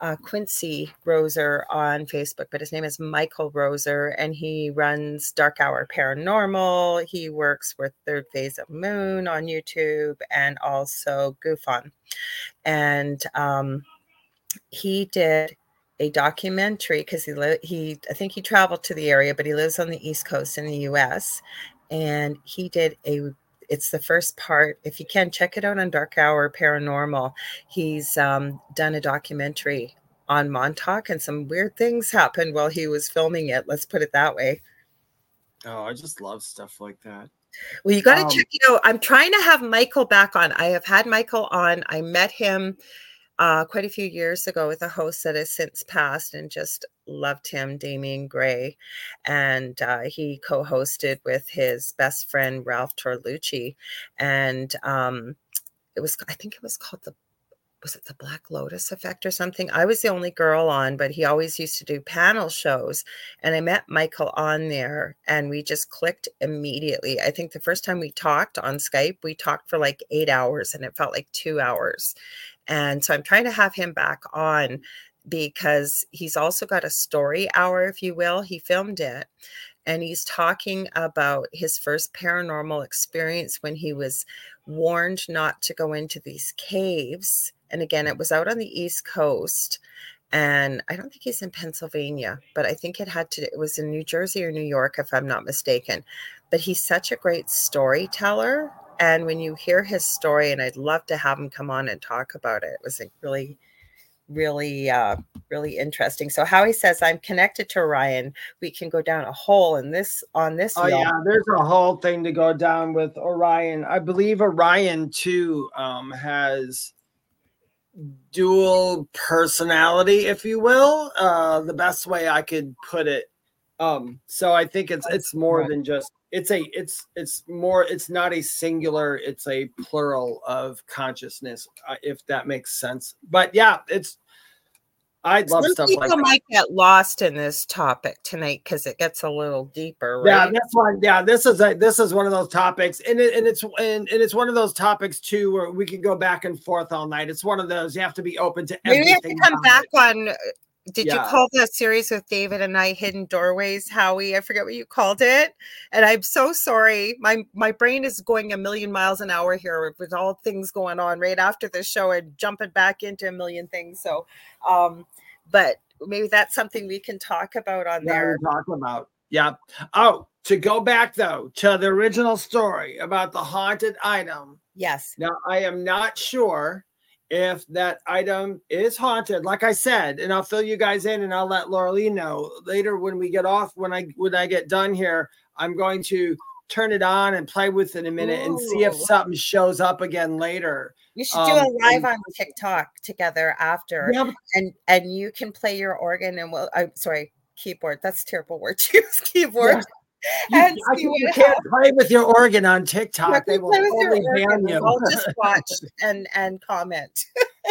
uh, Quincy Roser on Facebook, but his name is Michael Roser, and he runs Dark Hour Paranormal. He works with Third Phase of Moon on YouTube and also GoofOn. And um, he did a documentary because he li- he I think he traveled to the area, but he lives on the East Coast in the U.S. And he did a it's the first part. If you can, check it out on Dark Hour Paranormal. He's um, done a documentary on Montauk, and some weird things happened while he was filming it. Let's put it that way. Oh, I just love stuff like that. Well, you got to um, check it out. I'm trying to have Michael back on. I have had Michael on. I met him uh, quite a few years ago with a host that has since passed and just loved him, Damien Gray. And uh, he co hosted with his best friend, Ralph Torlucci. And um, it was, I think it was called the was it the Black Lotus effect or something? I was the only girl on, but he always used to do panel shows. And I met Michael on there and we just clicked immediately. I think the first time we talked on Skype, we talked for like eight hours and it felt like two hours. And so I'm trying to have him back on because he's also got a story hour, if you will. He filmed it and he's talking about his first paranormal experience when he was warned not to go into these caves. And again, it was out on the East Coast. and I don't think he's in Pennsylvania, but I think it had to. It was in New Jersey or New York, if I'm not mistaken. But he's such a great storyteller, and when you hear his story, and I'd love to have him come on and talk about it. It was like really really uh really interesting. So howie says i'm connected to ryan. We can go down a hole in this on this oh yeah there's a whole thing to go down with orion. I believe orion too um has dual personality if you will. Uh the best way i could put it um so i think it's it's more than just it's a it's it's more it's not a singular it's a plural of consciousness uh, if that makes sense but yeah it's I love Some stuff people like might get lost in this topic tonight because it gets a little deeper. Right? Yeah, that's one. Yeah, this is a this is one of those topics, and it, and it's and, and it's one of those topics too where we can go back and forth all night. It's one of those you have to be open to. Maybe we have to come back it. on did yeah. you call that series with David and I hidden doorways, Howie? I forget what you called it. And I'm so sorry. My my brain is going a million miles an hour here with all things going on right after the show and jumping back into a million things. So um, but maybe that's something we can talk about on yeah, there. Talk about. Yeah. Oh, to go back though to the original story about the haunted item. Yes. Now I am not sure if that item is haunted like i said and i'll fill you guys in and i'll let Lorilei know later when we get off when i when i get done here i'm going to turn it on and play with it a minute Ooh. and see if something shows up again later you should do um, a live on tiktok together after yeah, but- and and you can play your organ and we'll i'm sorry keyboard that's terrible word to use keyboard yeah. You, you can't play with your organ on TikTok. They will only ban you. I'll just watch and and comment.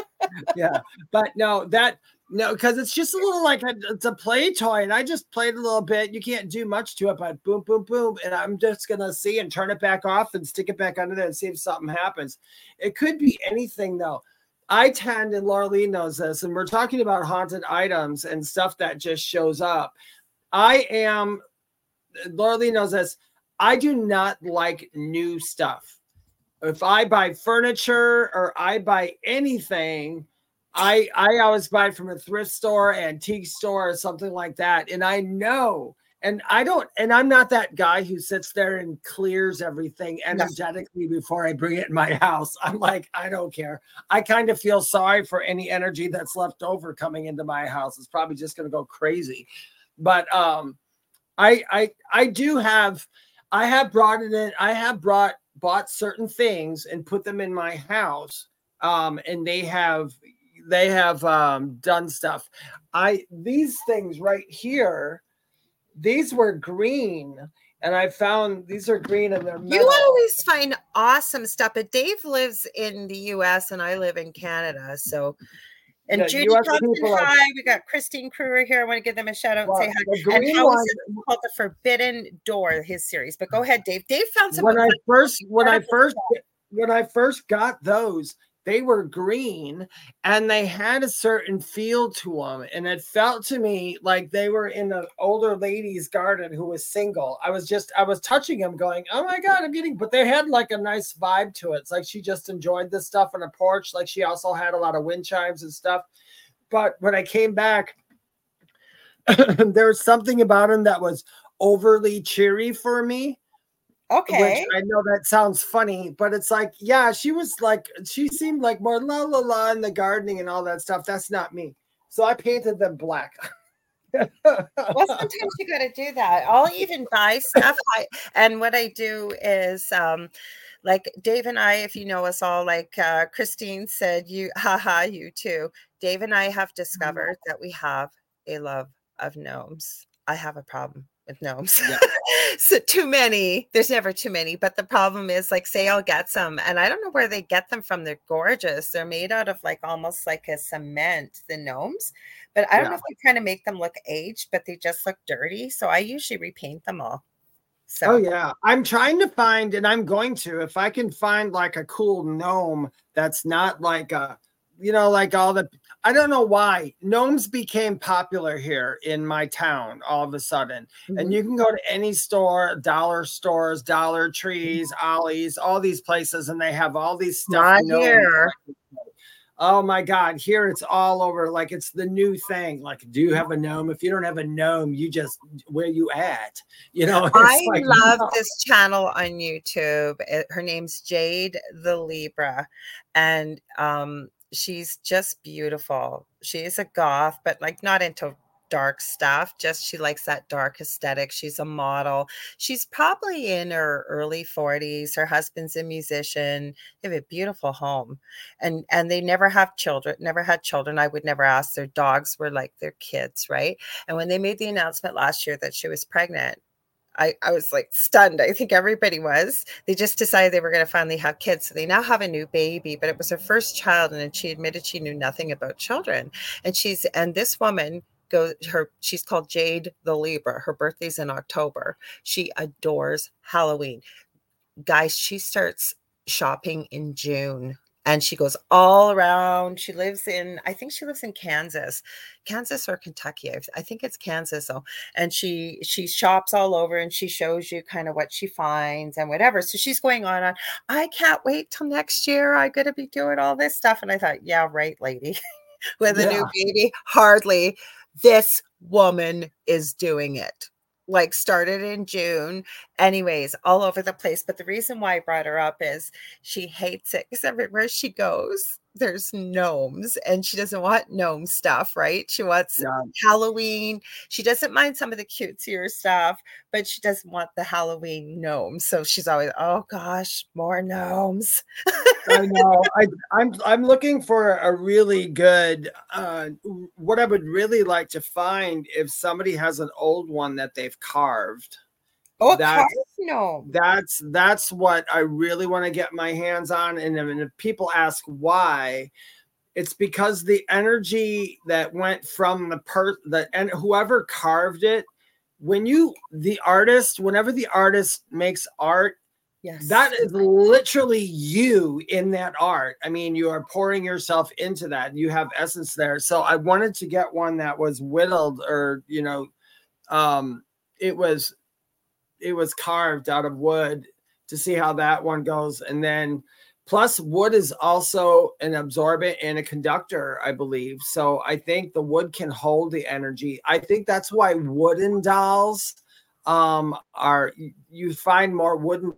yeah, but no, that no, because it's just a little like a, it's a play toy, and I just played a little bit. You can't do much to it, but boom, boom, boom, and I'm just gonna see and turn it back off and stick it back under there and see if something happens. It could be anything though. I tend, and Laura knows this, and we're talking about haunted items and stuff that just shows up. I am Lorilei knows this. I do not like new stuff. If I buy furniture or I buy anything, I I always buy it from a thrift store, antique store, or something like that. And I know, and I don't, and I'm not that guy who sits there and clears everything energetically no. before I bring it in my house. I'm like, I don't care. I kind of feel sorry for any energy that's left over coming into my house. It's probably just gonna go crazy. But um I I I do have I have brought it in. I have brought bought certain things and put them in my house. Um, and they have they have um done stuff. I these things right here, these were green. And I found these are green and they're metal. You always find awesome stuff. But Dave lives in the US and I live in Canada. So and yeah, Judy Thompson, hi. We got Christine Kruger here. I want to give them a shout out and say hi. And how is it called the Forbidden Door, his series? But go ahead, Dave. Dave found some. When I first, when I first, when I first got those, they were green and they had a certain feel to them and it felt to me like they were in an older lady's garden who was single. I was just i was touching them going oh my god i'm getting but they had like a nice vibe to it. It's like she just enjoyed this stuff on a porch like she also had a lot of wind chimes and stuff. But when i came back there was something about him that was overly cheery for me Okay. Which I know that sounds funny, but it's like, yeah, she was like, she seemed like more la la la in the gardening and all that stuff. That's not me. So I painted them black. well, sometimes you got to do that. I'll even buy stuff. I, and what I do is, um, like Dave and I, if you know us all, like uh, Christine said, you, haha, you too. Dave and I have mm-hmm. discovered mm-hmm. that we have a love of gnomes. I have a problem with gnomes. Yeah. so too many. There's never too many. But the problem is, like, say I'll get some, and I don't know where they get them from. They're gorgeous. They're made out of like almost like a cement, the gnomes. But I don't yeah. know if they kind of make them look aged, but they just look dirty. So I usually repaint them all. So. Oh yeah, I'm trying to find, and I'm going to if I can find like a cool gnome that's not like a you know, like all the I don't know why gnomes became popular here in my town all of a sudden. Mm-hmm. And you can go to any store, dollar stores, Dollar Trees, Ollie's, all these places, and they have all these stuff. Not here. oh my god here it's all over like it's the new thing like do you have a gnome if you don't have a gnome you just where you at you know i like, love no. this channel on youtube it, her name's jade the libra and um she's just beautiful she is a goth but like not into dark stuff. Just she likes that dark aesthetic. She's a model. She's probably in her early 40s. Her husband's a musician. They have a beautiful home. And and they never have children, never had children. I would never ask. Their dogs were like their kids, right? And when they made the announcement last year that she was pregnant, I, I was like stunned. I think everybody was. They just decided they were going to finally have kids. So they now have a new baby, but it was her first child. And she admitted she knew nothing about children. And she's, and this woman goes her she's called Jade the Libra. Her birthday's in October. She adores Halloween. Guys, she starts shopping in June and she goes all around. She lives in, I think she lives in Kansas, Kansas or Kentucky. I think it's Kansas though. And she she shops all over and she shows you kind of what she finds and whatever. So she's going on on. I can't wait till next year. i'm going to be doing all this stuff. And I thought, yeah, right, lady. With a yeah. new baby, hardly this woman is doing it like started in June. Anyways, all over the place. But the reason why I brought her up is she hates it because everywhere she goes, there's gnomes and she doesn't want gnome stuff, right? She wants yeah. Halloween. She doesn't mind some of the cutesier stuff, but she doesn't want the Halloween gnomes. So she's always, oh gosh, more gnomes. I know. I, I'm I'm looking for a really good uh what I would really like to find if somebody has an old one that they've carved Oh, that's, no. That's that's what I really want to get my hands on. And, if people ask why, it's because the energy that went from the per the and whoever carved it, when you the artist, whenever the artist makes art, Yes. That is literally you in that art. I mean, you are pouring yourself into that. You have essence there. So I wanted to get one that was whittled or, you know, um, it was it was carved out of wood to see how that one goes. And then plus wood is also an absorbent and a conductor, I believe. So I think the wood can hold the energy. I think that's why wooden dolls um are you find more wooden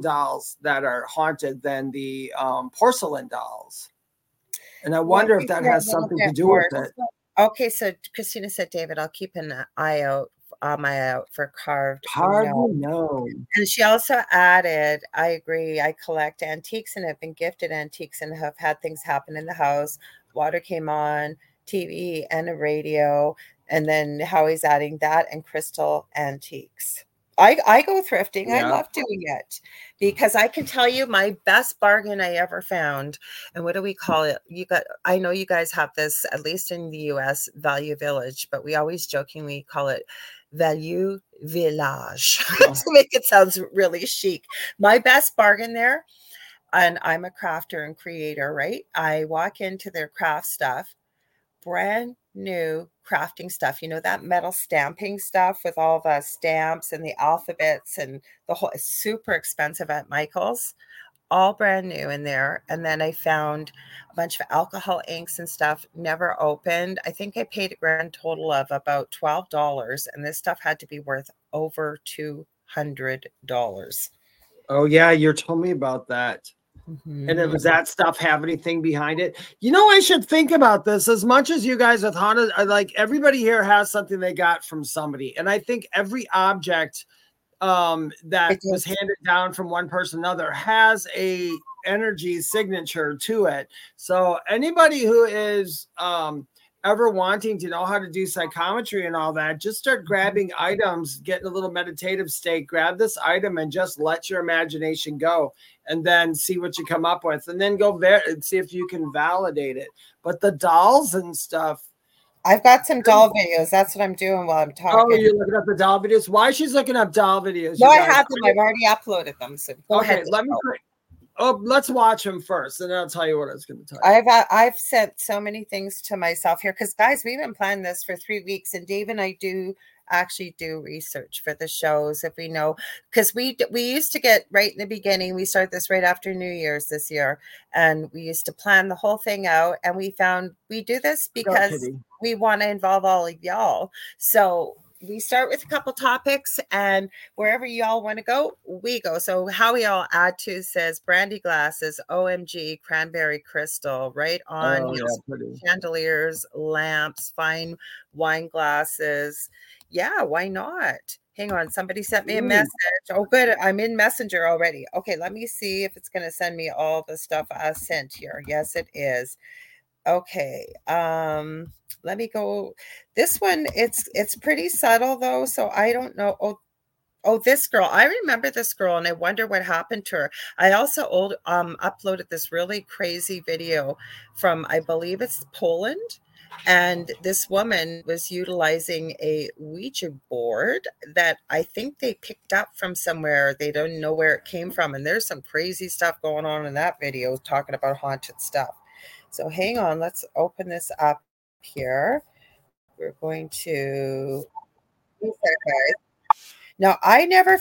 dolls that are haunted than the um, porcelain dolls. And I wonder well, if that has something to do with it. Okay, so Christina said, David, I'll keep an eye out on my out for carved carved no. And she also added, I agree, I collect antiques and have been gifted antiques and have had things happen in the house. Water came on, TV and a radio. And then Howie's adding that and crystal antiques. I, I go thrifting. Yeah. I love doing it mm. because I can tell you my best bargain I ever found. And what do we call it? You got, I know you guys have this, at least in the US, Value Village, but we always jokingly call it Value Village to make it sounds really chic. My best bargain there, and I'm a crafter and creator, right? I walk into their craft stuff, brand new crafting stuff. You know that metal stamping stuff with all the stamps and the alphabets and the whole. It's super expensive at Michael's all brand new in there. And then I found a bunch of alcohol inks and stuff, never opened. I think I paid a grand total of about $12, and this stuff had to be worth over $200. Oh, yeah. You told me about that. Mm-hmm. And it was that stuff have anything behind it? You know, I should think about this as much as you guys with Honda, like everybody here has something they got from somebody. And I think every object um, that was handed down from one person to another has a energy signature to it. So anybody who is um, ever wanting to know how to do psychometry and all that, just start mm-hmm. grabbing items, get in a little meditative state, grab this item and just let your imagination go and then see what you come up with and then go there and see if you can validate it. But the dolls and stuff, I've got some doll videos. That's what I'm doing while I'm oh, talking. Oh, you're looking up the doll videos. Why she's looking up doll videos? No, I have them. I've already uploaded them. So go okay, ahead. Let me. Oh, let's watch them first, and then I'll tell you what I was going to tell you. I've uh, I've sent so many things to myself here because guys, we've been planning this for three weeks, and Dave and I do actually do research for the shows if we know because we we used to get right in the beginning we start this right after new year's this year and we used to plan the whole thing out and we found we do this because we want to involve all of y'all so we start with a couple topics and wherever y'all want to go, we go. So how we all add to says brandy glasses, OMG, cranberry crystal, right on Oh, yeah, chandeliers, lamps, fine wine glasses. Yeah, why not? Hang on, somebody sent me a message. Oh, good. I'm in Messenger already. Okay, let me see if it's going to send me all the stuff I sent here. Yes, it is. Okay. Um, let me go. This one, it's it's pretty subtle though, so I don't know. Oh, oh, this girl. I remember this girl, and I wonder what happened to her. I also old um uploaded this really crazy video from I believe it's Poland. And this woman was utilizing a Ouija board that I think they picked up from somewhere. They don't know where it came from. And there's some crazy stuff going on in that video talking about haunted stuff. So hang on, let's open this up here. We're going to now I never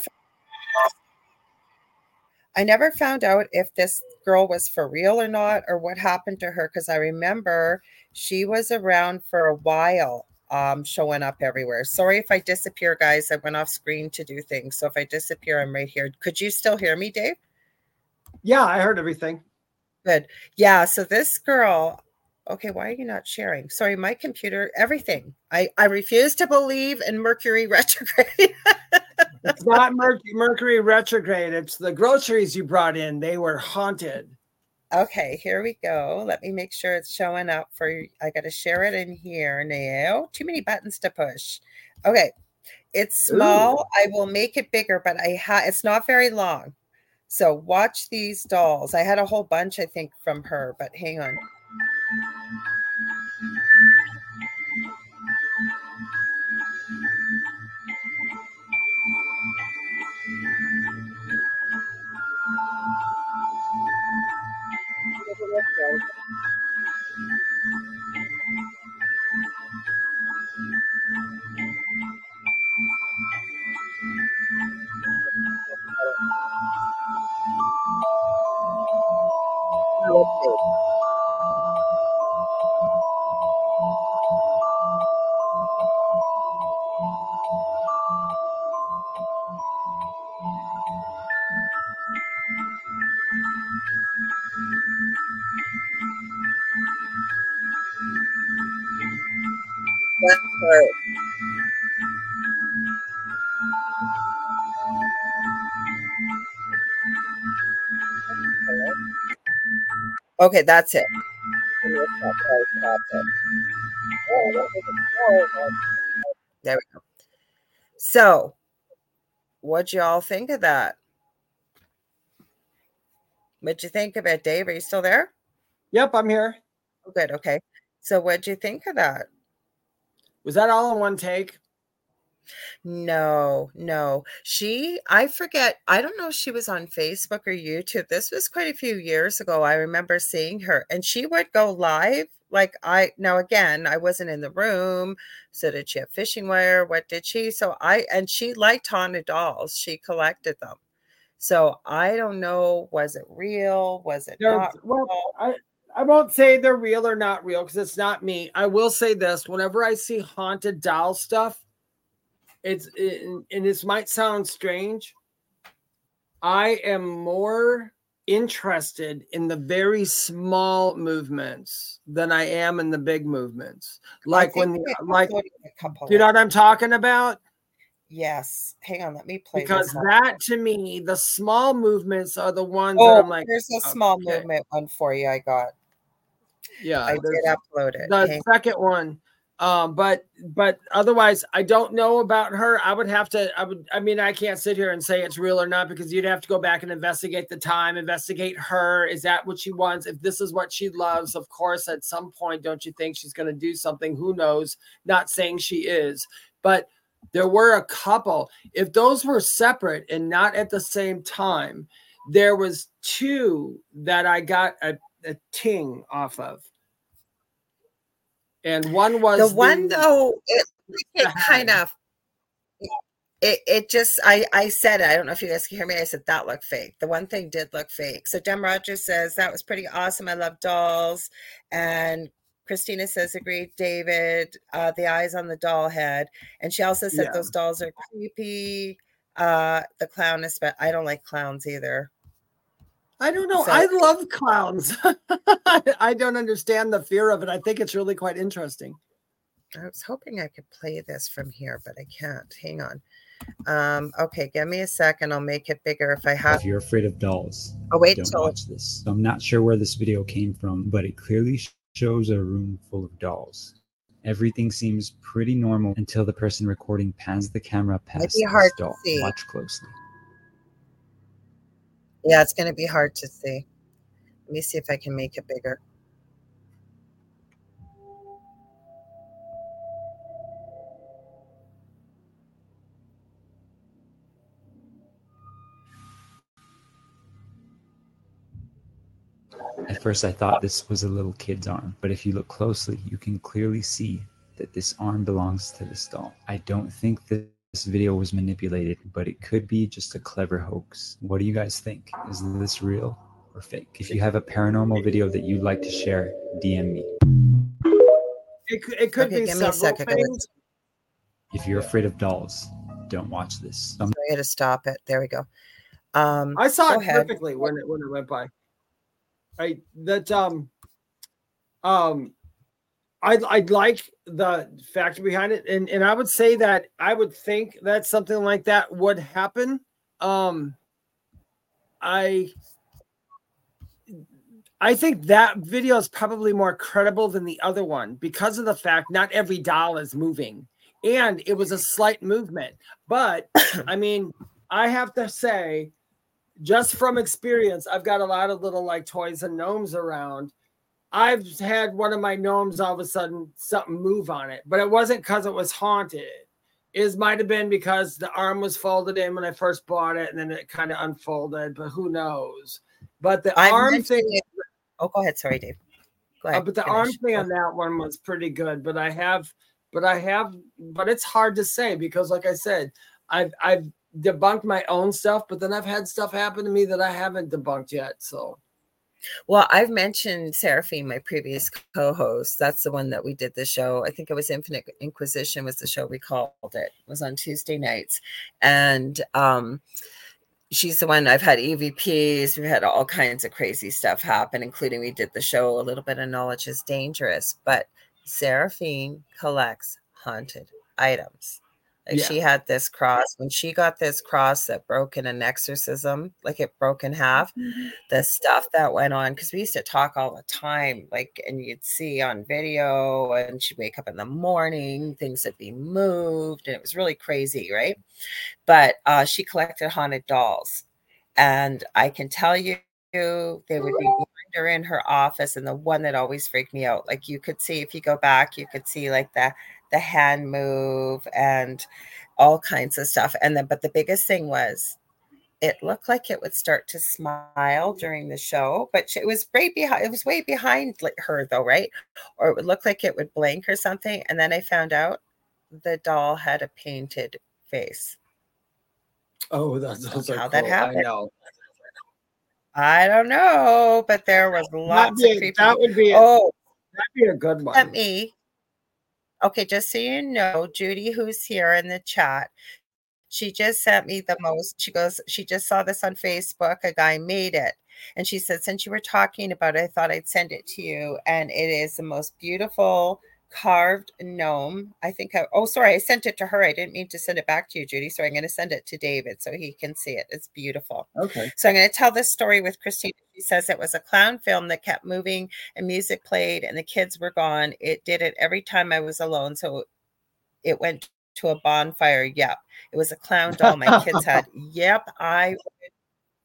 I never found out if this girl was for real or not or what happened to her because I remember she was around for a while um showing up everywhere. Sorry if I disappear guys. I went off screen to do things. So if I disappear I'm right here. Could you still hear me, Dave? Yeah, I heard everything. Good. Yeah. So this girl, okay, why are you not sharing? Sorry, my computer, everything. I, I refuse to believe in Mercury retrograde. It's not Mercury, Mercury retrograde. It's the groceries you brought in. They were haunted. okay, here we go. Let me make sure it's showing up for you. I got to share it in here now. Too many buttons to push. Okay. It's small. I will make it bigger, but I ha- it's not very long. So watch these dolls. I had a whole bunch, I think, from her, but hang on. Let's. That part. Okay, that's it. There we go. So, what'd y'all think of that? What'd you think of it, Dave? Are you still there? Yep, I'm here. Oh, good. Okay. So, what'd you think of that? Was that all in one take? No, no. She, I forget, I don't know if she was on Facebook or YouTube. This was quite a few years ago. I remember seeing her and she would go live. Like, I, now again, I wasn't in the room. So, did she have fishing wire? What did she? So, I, and she liked haunted dolls. She collected them. So, I don't know, was it real? Was it They're- not well, real? I, I won't say they're real or not real because it's not me. I will say this whenever I see haunted doll stuff, it's it, and this might sound strange. I am more interested in the very small movements than I am in the big movements. Like when the, like couple. you know what I'm talking about? Yes. Hang on. Let me play Because that to me, the small movements are the ones that Oh, I'm like, there's a oh, small okay. movement one for you. I got. Yeah, I did upload it. the Hang- second one. Um but but otherwise i don't know about her. I would have to i would i mean i can't sit here and say it's real or not because you'd have to go back and investigate the time investigate her. Is that what she wants? If this is what she loves of course at some point don't you think she's going to do something? Who knows? Not saying she is. But there were a couple. If those were separate and not at the same time there was two that i got a, a ting off of and one was the one though, it, it kind of it, it just I I said it. I don't know if you guys can hear me. I said that looked fake. The one thing did look fake. So Dem Rogers says that was pretty awesome. I love dolls. And Christina says agreed, David. Uh, the eyes on the doll head. And she also said Yeah. those dolls are creepy. Uh the clown is but I don't like clowns either. I don't know. So- I love clowns. I, I don't understand the fear of it. I think it's really quite interesting. I was hoping I could play this from here, but I can't. Hang on. Um, okay, give me a second. I'll make it bigger if I have If you're afraid of dolls, Oh, wait don't till watch this. I'm not sure where this video came from, but it clearly shows a room full of dolls. Everything seems pretty normal until the person recording pans the camera past be hard to doll. see. Watch closely. Yeah, it's going to be hard to see. Let me see if I can make it bigger. At first, I thought this was a little kid's arm, but if you look closely, you can clearly see that this arm belongs to this doll. I don't think that this video was manipulated, but it could be just a clever hoax. What do you guys think? Is this real or fake? If you have a paranormal video that you'd like to share, DM me. It, could- it could Okay, be give me a second, things. If you're afraid of dolls, don't watch this. Some I got to stop it. There we go. Um, I saw Go it ahead. perfectly when it when it went by. I that um um I I like the factor behind it, and and I would say that I would think that something like that would happen. Um, I I think that video is probably more credible than the other one because of the fact not every doll is moving, and it was a slight movement. But I mean, I have to say, just from experience, I've got a lot of little like toys and gnomes around. I've had one of my gnomes all of a sudden something move on it, but it wasn't because it was haunted. It might have been because the arm was folded in when I first bought it, and then it kind of unfolded. But who knows? But the I've arm thing, it- Oh, go ahead. Sorry, Dave. Go uh, ahead. but the arm thing on that one was pretty good. But I have, but I have, but it's hard to say because, like I said, I've I've debunked my own stuff, but then I've had stuff happen to me that I haven't debunked yet. So Well, I've mentioned Seraphine, my previous co-host. That's the one that we did the show. I think it was Infinite Inquisition was the show we called it. It was on Tuesday nights. And um she's the one I've had EVPs, we've had all kinds of crazy stuff happen, including we did the show A Little Bit of Knowledge is Dangerous. But Seraphine collects haunted items. Like Yeah. she had this cross when she got this cross that broke in an exorcism, like it broke in half the stuff that went on because we used to talk all the time like and you'd see on video and she'd wake up in the morning things would be moved and it was really crazy right? But uh, she collected haunted dolls and i can tell you they would be her in her office and the one that always freaked me out like you could see if you go back you could see like the the hand move and all kinds of stuff and then but the biggest thing was it looked like it would start to smile during the show, but she- it was right behind. It was way behind her though, right? Or it would look like it would blink or something. And then I found out the doll had a painted face. oh, that's How that cool. I happened. know. I don't know, but there was lots be, of people. that would be oh, that'd be a good one. let me. Okay, just so you know, Judy, who's here in the chat, she just sent me the most. She goes, she just saw this on Facebook. A guy made it. And she said, since you were talking about it, I thought I'd send it to you. And it is the most beautiful carved gnome. I think I, oh, sorry, I sent it to her. I didn't mean to send it back to you, Judy. So I'm going to send it to David so he can see it. It's beautiful. Okay. So I'm going to tell this story with Christina. She says it was a clown film that kept moving and music played and the kids were gone. It did it every time I was alone. So it went to a bonfire. Yep. It was a clown doll my kids had. Yep. I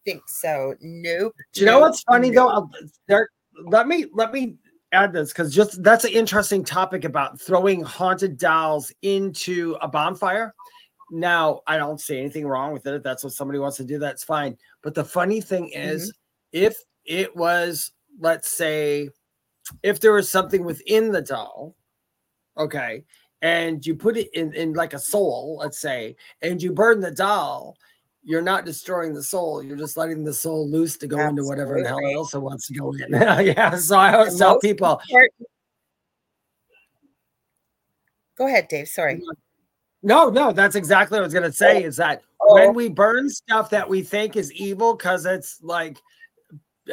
think so. Nope. Do you know nope, what's funny though? nope. There, let me let me add this because just that's an interesting topic about throwing haunted dolls into a bonfire. Now, I don't see anything wrong with it. If that's what somebody wants to do, that's fine. But the funny thing is, mm-hmm. if it was, let's say, if there was something within the doll, okay, and you put it in, in like a soul, let's say, and you burn the doll, you're not destroying the soul. You're just letting the soul loose to go Absolutely. into whatever the hell it also wants to go in. yeah. So I always tell people. Go ahead, Dave. Sorry. No, no, that's exactly what I was going to say is that oh. when we burn stuff that we think is evil because it's like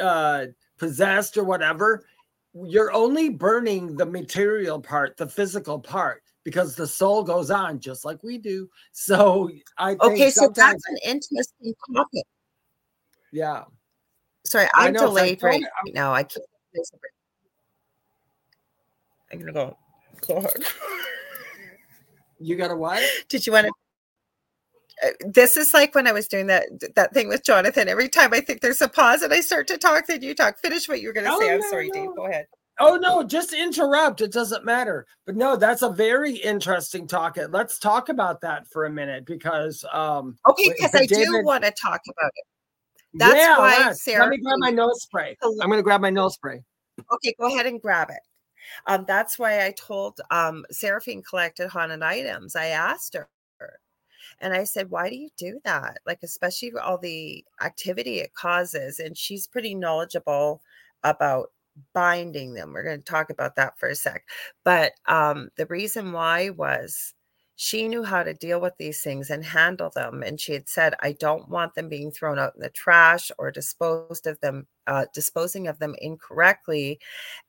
uh, possessed or whatever, you're only burning the material part, the physical part, because the soul goes on just like we do. So I okay, so that's an interesting topic. Yeah. Sorry, I'm delayed right now. I can't. I'm gonna go. Go ahead. You got a what? Did you want to? Uh, this is like when I was doing that that thing with Jonathan. Every time I think there's a pause and I start to talk, then you talk. Finish what you were going to oh, say. I'm sorry, no. Dave. Go ahead. Oh no, just interrupt. It doesn't matter. But no, that's a very interesting talk. Let's talk about that for a minute because um okay, because I David, do want to talk about it. That's yeah, why Sarah. Let me grab my nose spray. I'm going to grab my nose spray. Okay, go ahead and grab it. Um, that's why I told um, Seraphine collected haunted items. I asked her, and I said, "Why do you do that? Like, especially all the activity it causes." And she's pretty knowledgeable about binding them. We're going to talk about that for a sec. But um, the reason why was she knew how to deal with these things and handle them. And she had said, I don't want them being thrown out in the trash or disposed of them, uh, disposing of them incorrectly.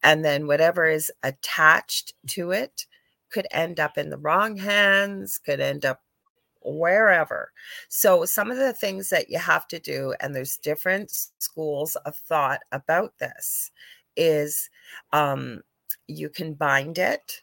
And then whatever is attached to it could end up in the wrong hands, could end up wherever. So, some of the things that you have to do, and there's different schools of thought about this, is um, you can bind it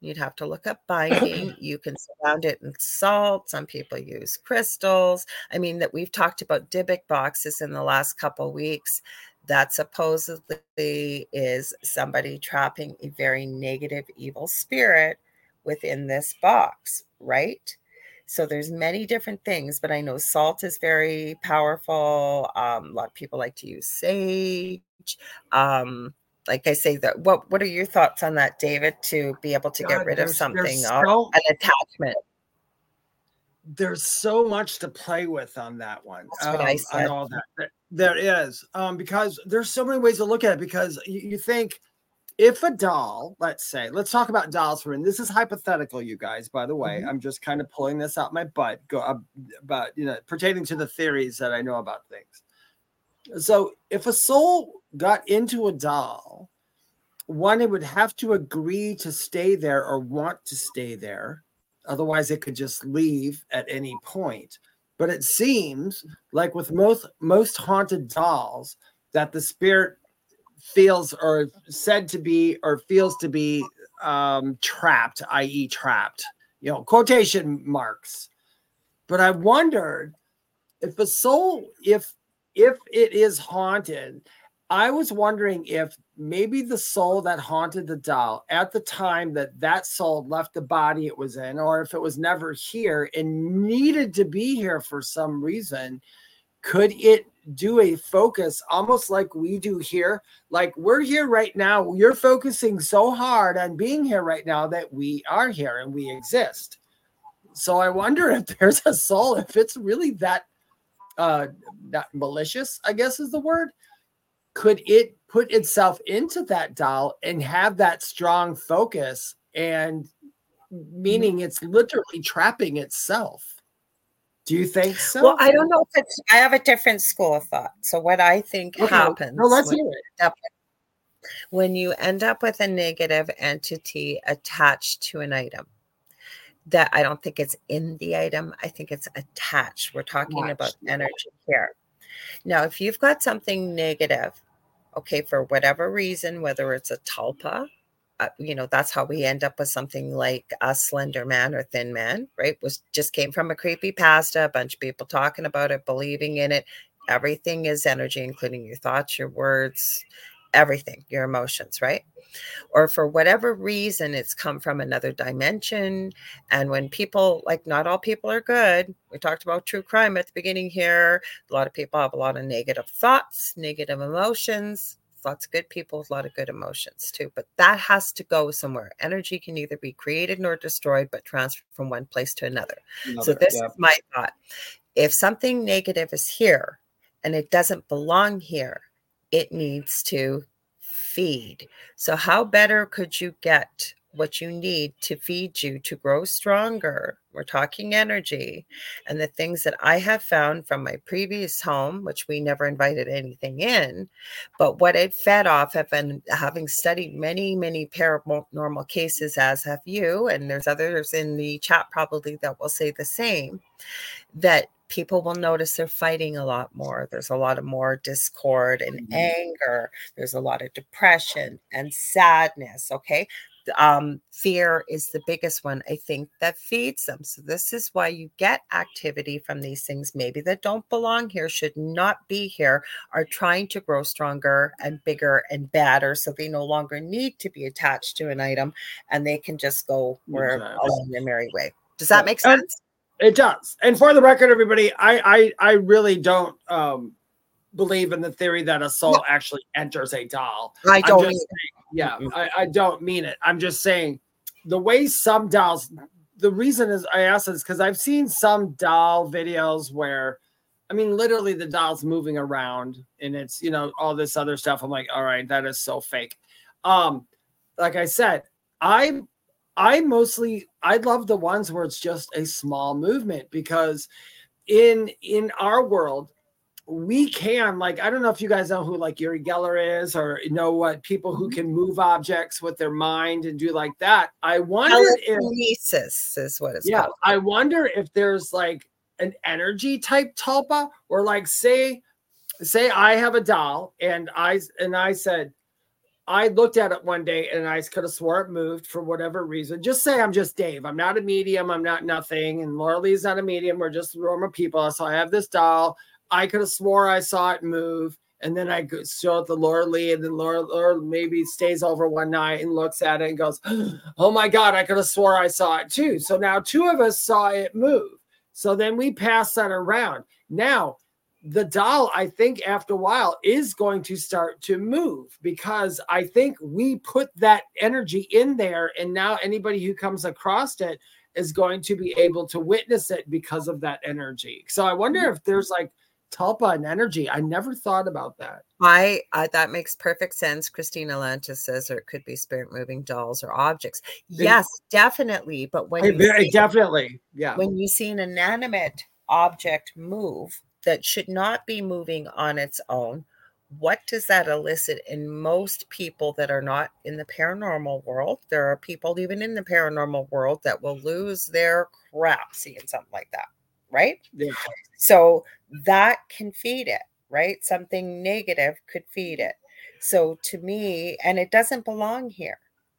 You'd have to look up binding. you can surround it in salt. Some people use crystals. I mean, that we've talked about Dybbuk boxes in the last couple weeks. That supposedly is somebody trapping a very negative, evil spirit within this box, right? So there's many different things, but I know salt is very powerful. Um, a lot of people like to use sage. Um, like I say, that what what are your thoughts on that, David? To be able to God, get rid of something, so, an attachment. There's so much to play with on that one. Um, said. all that. There is, um, because there's so many ways to look at it. Because you, you think if a doll, let's say, let's talk about dolls for a minute. This is hypothetical, you guys. By the way, mm-hmm. I'm just kind of pulling this out my butt. Go uh, about you know pertaining to the theories that I know about things. So if a soul got into a doll, one, it would have to agree to stay there or want to stay there. Otherwise, it could just leave at any point. But it seems like with most most haunted dolls, that the spirit feels or said to be or feels to be um, trapped, i.e., trapped. You know, quotation marks. But I wondered if a soul, if if it is haunted, I was wondering if maybe the soul that haunted the doll at the time that that soul left the body it was in, or if it was never here and needed to be here for some reason, could it do a focus almost like we do here? Like we're here right now. You're focusing so hard on being here right now that we are here and we exist. So I wonder if there's a soul, if it's really that uh not malicious, I guess is the word. Could it put itself into that doll and have that strong focus and meaning it's literally trapping itself? Do you think so? Well, I don't know if it's I have a different school of thought. So what I think okay. happens no, let's hear it. when you end up with a negative entity attached to an item that I don't think it's in the item. I think it's attached. We're talking Watch. about energy here. Now, if you've got something negative, okay, for whatever reason, whether it's a tulpa, uh, you know, that's how we end up with something like a slender man or thin man, right? Was just came from a creepy pasta, a bunch of people talking about it, believing in it. Everything is energy, including your thoughts, your words, everything, your emotions, right? Or for whatever reason, it's come from another dimension. And when people, like, not all people are good, we talked about true crime at the beginning here. A lot of people have a lot of negative thoughts, negative emotions, lots of good people with a lot of good emotions too. But that has to go somewhere. Energy can neither be created nor destroyed, but transferred from one place to another. another so this yeah. is my thought. If something negative is here and it doesn't belong here, it needs to feed. So how better could you get what you need to feed you to grow stronger. We're talking energy. And the things that I have found from my previous home, which we never invited anything in, but what it fed off have been having studied many, many paranormal cases, as have you, and there's others in the chat probably that will say the same, that people will notice they're fighting a lot more. There's a lot of more discord and mm-hmm. anger. There's a lot of depression and sadness. Okay um, fear is the biggest one, I think, that feeds them. So, this is why you get activity from these things, maybe that don't belong here, should not be here, are trying to grow stronger and bigger and badder. So, they no longer need to be attached to an item and they can just go where exactly. along their merry way. Does that make sense? It does. And for the record, everybody, I I, I really don't um, believe in the theory that a soul no. actually enters a doll. I don't yeah, I, I don't mean it. I'm just saying the way some dolls. The reason is I asked is because I've seen some doll videos where, I mean, literally the doll's moving around and it's you know all this other stuff. I'm like, all right, that is so fake. Um, like I said, I I mostly I love the ones where it's just a small movement because in in our world we can like i don't know if you guys know who like uri geller is or know what people who mm-hmm. can move objects with their mind and do like that i wonder if is what it's yeah called. i wonder if there's like an energy type tulpa or like say say i have a doll and i and i said I looked at it one day and I could have swore it moved for whatever reason. Just say I'm just Dave. I'm not a medium. I'm not nothing. And Lorilei's not a medium. We're just normal people. So I have this doll. I could have swore I saw it move. And then I show it to Lorilei, and then Laura, Laura maybe stays over one night and looks at it and goes, Oh my God, I could have swore I saw it too. So now two of us saw it move. So then we pass that around. Now, the doll, I think after a while, is going to start to move because I think we put that energy in there. And now anybody who comes across it is going to be able to witness it because of that energy. So I wonder if there's like, Tulpa and energy. I never thought about that. I, I that makes perfect sense. Christina Lantis says, or it could be spirit moving dolls or objects. Yes, it, definitely. But when definitely, yeah, when you see an inanimate object move that should not be moving on its own, what does that elicit in most people that are not in the paranormal world? There are people even in the paranormal world that will lose their crap seeing something like that right? Yeah. So that can feed it, right? Something negative could feed it. So to me, and it doesn't belong here.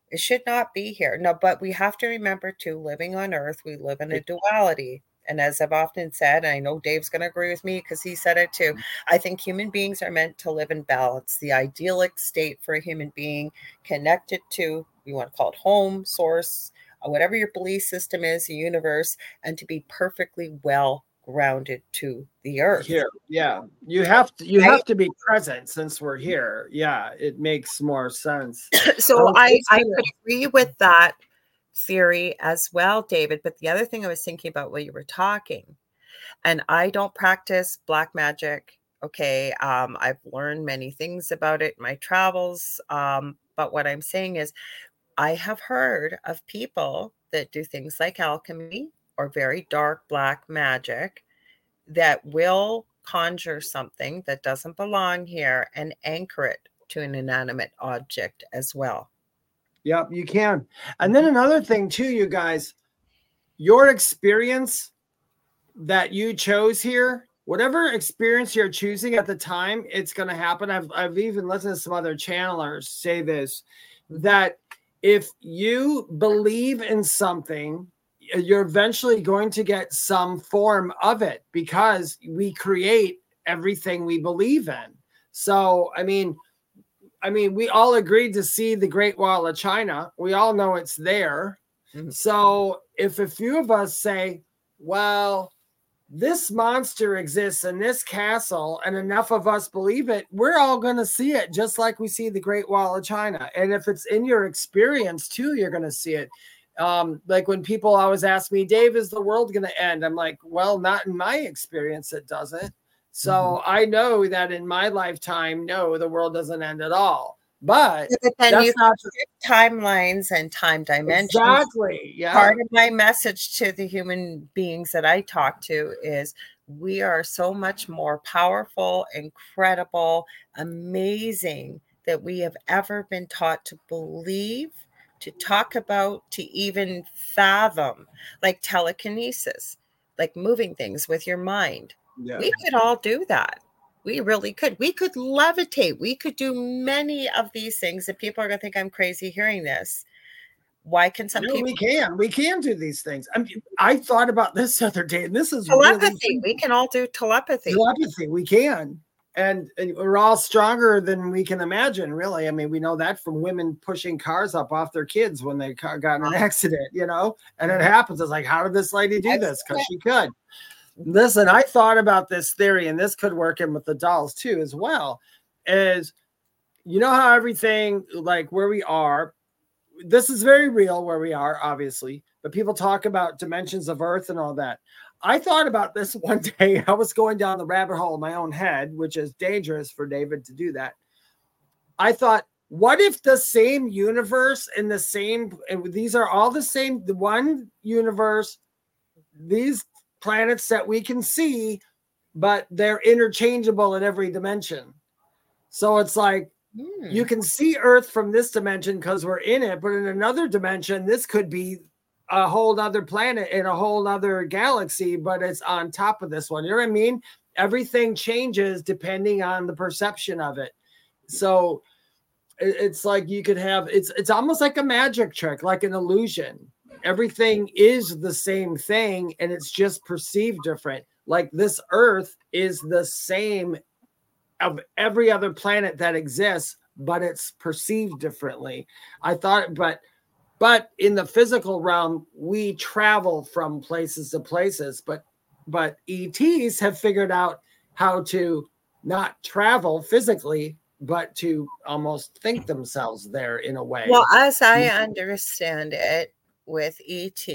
It should not be here. No, but we have to remember too, living on earth, we live in a duality. And as I've often said, and I know Dave's going to agree with me because he said it too. Mm-hmm. I think human beings are meant to live in balance, the idyllic state for a human being connected to, we want to call it home, source, whatever your belief system is, the universe, and to be perfectly well grounded to the earth. Here, yeah, you have to you right? have to be present since we're here. Yeah, it makes more sense. so um, I I could agree with that theory as well, David. But the other thing I was thinking about while you were talking, and I don't practice black magic. Okay, um, I've learned many things about it in my travels. Um, but what I'm saying is, I have heard of people that do things like alchemy or very dark black magic that will conjure something that doesn't belong here and anchor it to an inanimate object as well. Yep, you can. And then mm-hmm. another thing, too, you guys, your experience that you chose here, whatever experience you're choosing at the time, it's going to happen. I've, I've even listened to some other channelers say this that if you believe in something, you're eventually going to get some form of it because we create everything we believe in. So, I mean, I mean, we all agreed to see the Great Wall of China. We all know it's there. Mm-hmm. So, if a few of us say, well, this monster exists in this castle and enough of us believe it, we're all going to see it just like we see the Great Wall of China. And if it's in your experience too, you're going to see it. Um, like when people always ask me, Dave, is the world going to end? I'm like, well, not in my experience, it doesn't. So mm-hmm. I know that in my lifetime, no, the world doesn't end at all. But, but then you not timelines and time dimensions. Exactly. Yeah. Part of my message to the human beings that I talk to is we are so much more powerful, incredible, amazing that we have ever been taught to believe, to talk about, to even fathom, like telekinesis, like moving things with your mind. Yeah. We could all do that. We really could. We could levitate. We could do many of these things. And people are going to think I'm crazy hearing this. Why can some no, people? We can. We can do these things. I mean, I thought about this other day, and this is telepathy. Really, we can all do telepathy. Telepathy. We can. And, and, we're all stronger than we can imagine really i mean we know that from women pushing cars up off their kids when they got in an accident you know and it mm-hmm. happens it's like how did this lady do this because she could listen, I thought about this theory, and this could work in with the dolls too, as well. Is you know how everything like where we are, this is very real where we are, obviously, but people talk about dimensions of Earth and all that. I thought about this one day. I was going down the rabbit hole in my own head, which is dangerous for David to do that. I thought, what if the same universe and the same, and these are all the same, the one universe, these planets that we can see, but they're interchangeable in every dimension. So it's like mm. you can see Earth from this dimension because we're in it, but in another dimension, this could be a whole other planet in a whole other galaxy, but it's on top of this one. You know what I mean? Everything changes depending on the perception of it. So it's like you could have it's it's almost like a magic trick, like an illusion everything is the same thing and it's just perceived different. Like this earth is the same of every other planet that exists, but it's perceived differently. I thought, but but in the physical realm, we travel from places to places, but but ETs have figured out how to not travel physically, but to almost think themselves there in a way. Well, as I mm-hmm. understand it, with ET,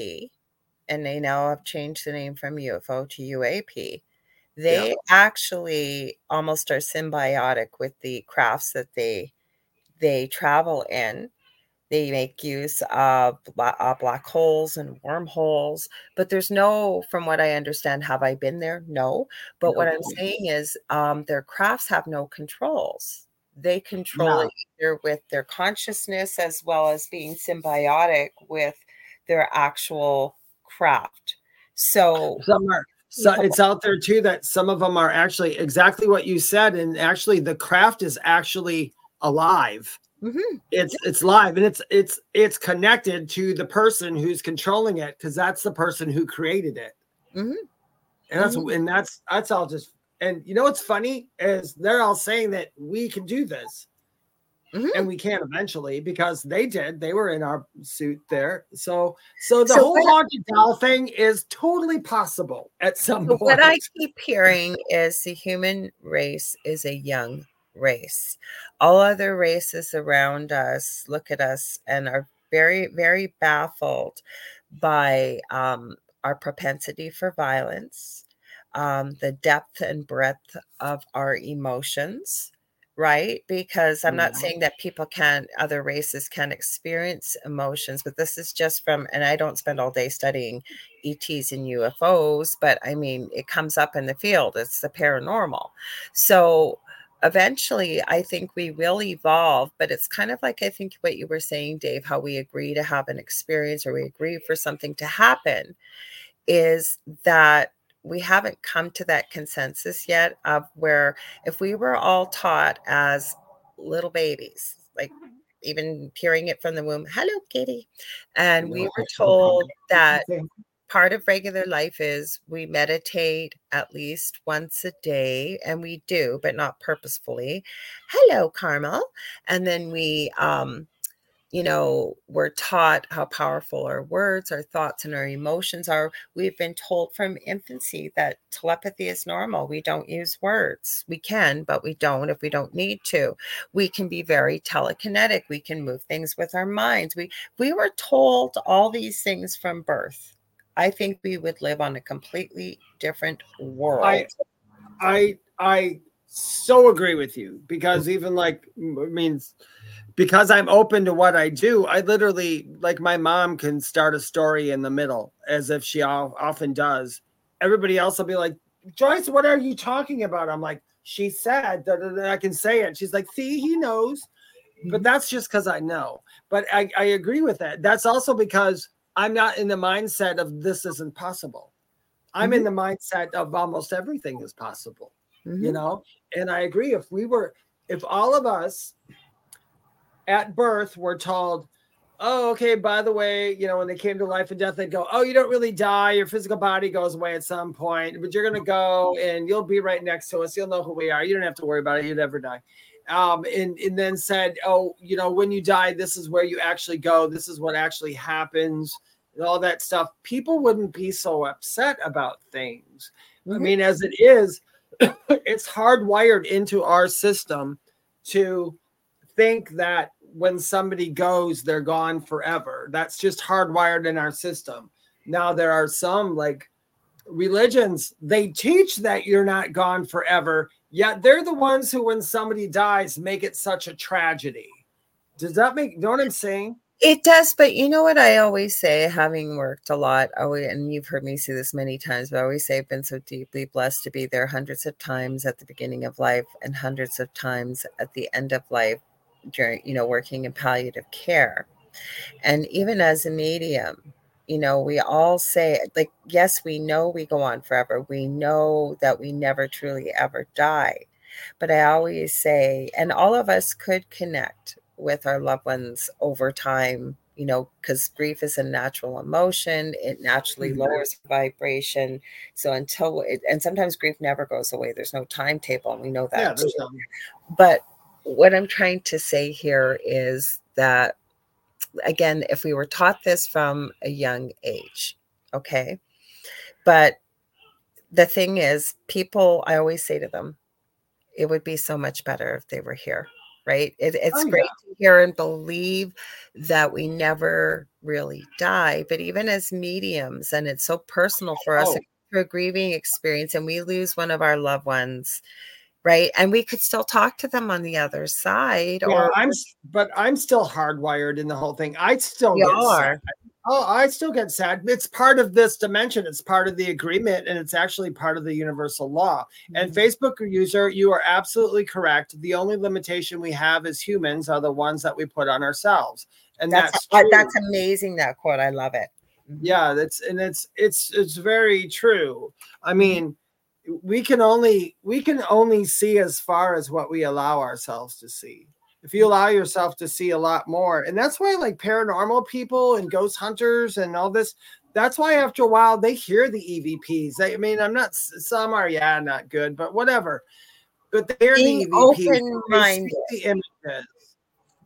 and they now have changed the name from UFO to UAP. They yeah. actually almost are symbiotic with the crafts that they they travel in. They make use of black, uh, holes and wormholes, but there's no, from what I understand, have I been there? No. But no. what I'm saying is um, their crafts have no controls they control it either with their consciousness as well as being symbiotic with their actual craft. So some are so it's out there too that some of them are actually exactly what you said, and actually the craft is actually alive. Mm-hmm. It's it's live and it's it's it's connected to the person who's controlling it because that's the person who created it. Mm-hmm. And that's mm-hmm. and that's that's all just and you know what's funny is they're all saying that we can do this. Mm-hmm. and we can eventually because they did. They were in our suit there. So, so the so whole haunted doll thing is totally possible at some point. What I keep hearing is the human race is a young race. All other races around us look at us and are very, very baffled by um, our propensity for violence, um, the depth and breadth of our emotions right? Because I'm not saying that people can, other races can experience emotions, but this is just from, and I don't spend all day studying ETs and UFOs, but I mean, it comes up in the field. It's the paranormal. So eventually, I think we will evolve, but it's kind of like I think what you were saying, Dave, how we agree to have an experience or we agree for something to happen is that we haven't come to that consensus yet of where if we were all taught as little babies, like even hearing it from the womb, hello, kitty. And we were told that part of regular life is we meditate at least once a day, and we do, but not purposefully. Hello, Carmel. And then we um, you know, we're taught how powerful our words, our thoughts, and our emotions are. We've been told from infancy that telepathy is normal. We don't use words. We can, but we don't if we don't need to. We can be very telekinetic. We can move things with our minds. We we were told all these things from birth. I think we would live on a completely different world. I I I so agree with you because even like I mean because I'm open to what I do, I literally like my mom can start a story in the middle as if she often does. Everybody else will be like, Joyce, what are you talking about? I'm like, she said that I can say it. She's like, see, he knows. But mm-hmm. that's just because I know. But I, I agree with that. That's also because I'm not in the mindset of this isn't possible. I'm mm-hmm. in the mindset of almost everything is possible, mm-hmm. you know? And I agree. If we were, if all of us at birth were told, oh, okay, by the way, you know, when they came to life and death, they'd go, oh, you don't really die. Your physical body goes away at some point, but you're going to go and you'll be right next to us. You'll know who we are. You don't have to worry about it. You never die. Um, and, and then said, oh, you know, when you die, this is where you actually go. This is what actually happens and all that stuff. People wouldn't be so upset about things. Mm-hmm. I mean, as it is, it's hardwired into our system to think that when somebody goes, they're gone forever. That's just hardwired in our system. Now, there are some like religions, they teach that you're not gone forever, yet they're the ones who, when somebody dies, make it such a tragedy. Does that make, you know what I'm saying? It does, but you know what I always say, having worked a lot, always, and you've heard me say this many times, but I always say I've been so deeply blessed to be there hundreds of times at the beginning of life and hundreds of times at the end of life during, you know, working in palliative care. And even as a medium, you know, we all say, like, yes, we know we go on forever. We know that we never truly ever die. But I always say, and all of us could connect with our loved ones over time, you know, because grief is a natural emotion. It naturally mm-hmm. lowers vibration. So until it, and sometimes grief never goes away. There's no timetable, and we know that. Yeah, there's no. But what I'm trying to say here is that, again, if we were taught this from a young age, okay, but the thing is, people, I always say to them, it would be so much better if they were here, right? It, it's oh, great yeah. to hear and believe that we never really die, but even as mediums, and it's so personal for us oh. through a grieving experience, and we lose one of our loved ones right and we could still talk to them on the other side yeah, or i'm but i'm still hardwired in the whole thing i still you are. Oh i still get sad. It's part of this dimension. It's part of the agreement and it's actually part of the universal law. Mm-hmm. and facebook user you are absolutely correct. The only limitation we have as humans are the ones that we put on ourselves. And that's that's, that's amazing that quote. I love it. Mm-hmm. yeah that's and it's it's it's very true. I mm-hmm. mean we can only we can only see as far as what we allow ourselves to see if you allow yourself to see a lot more. And that's why like paranormal people and ghost hunters and all this that's why after a while they hear the evps they, i mean i'm not some are yeah not good but whatever. But they're Being the evps open-minded. the images.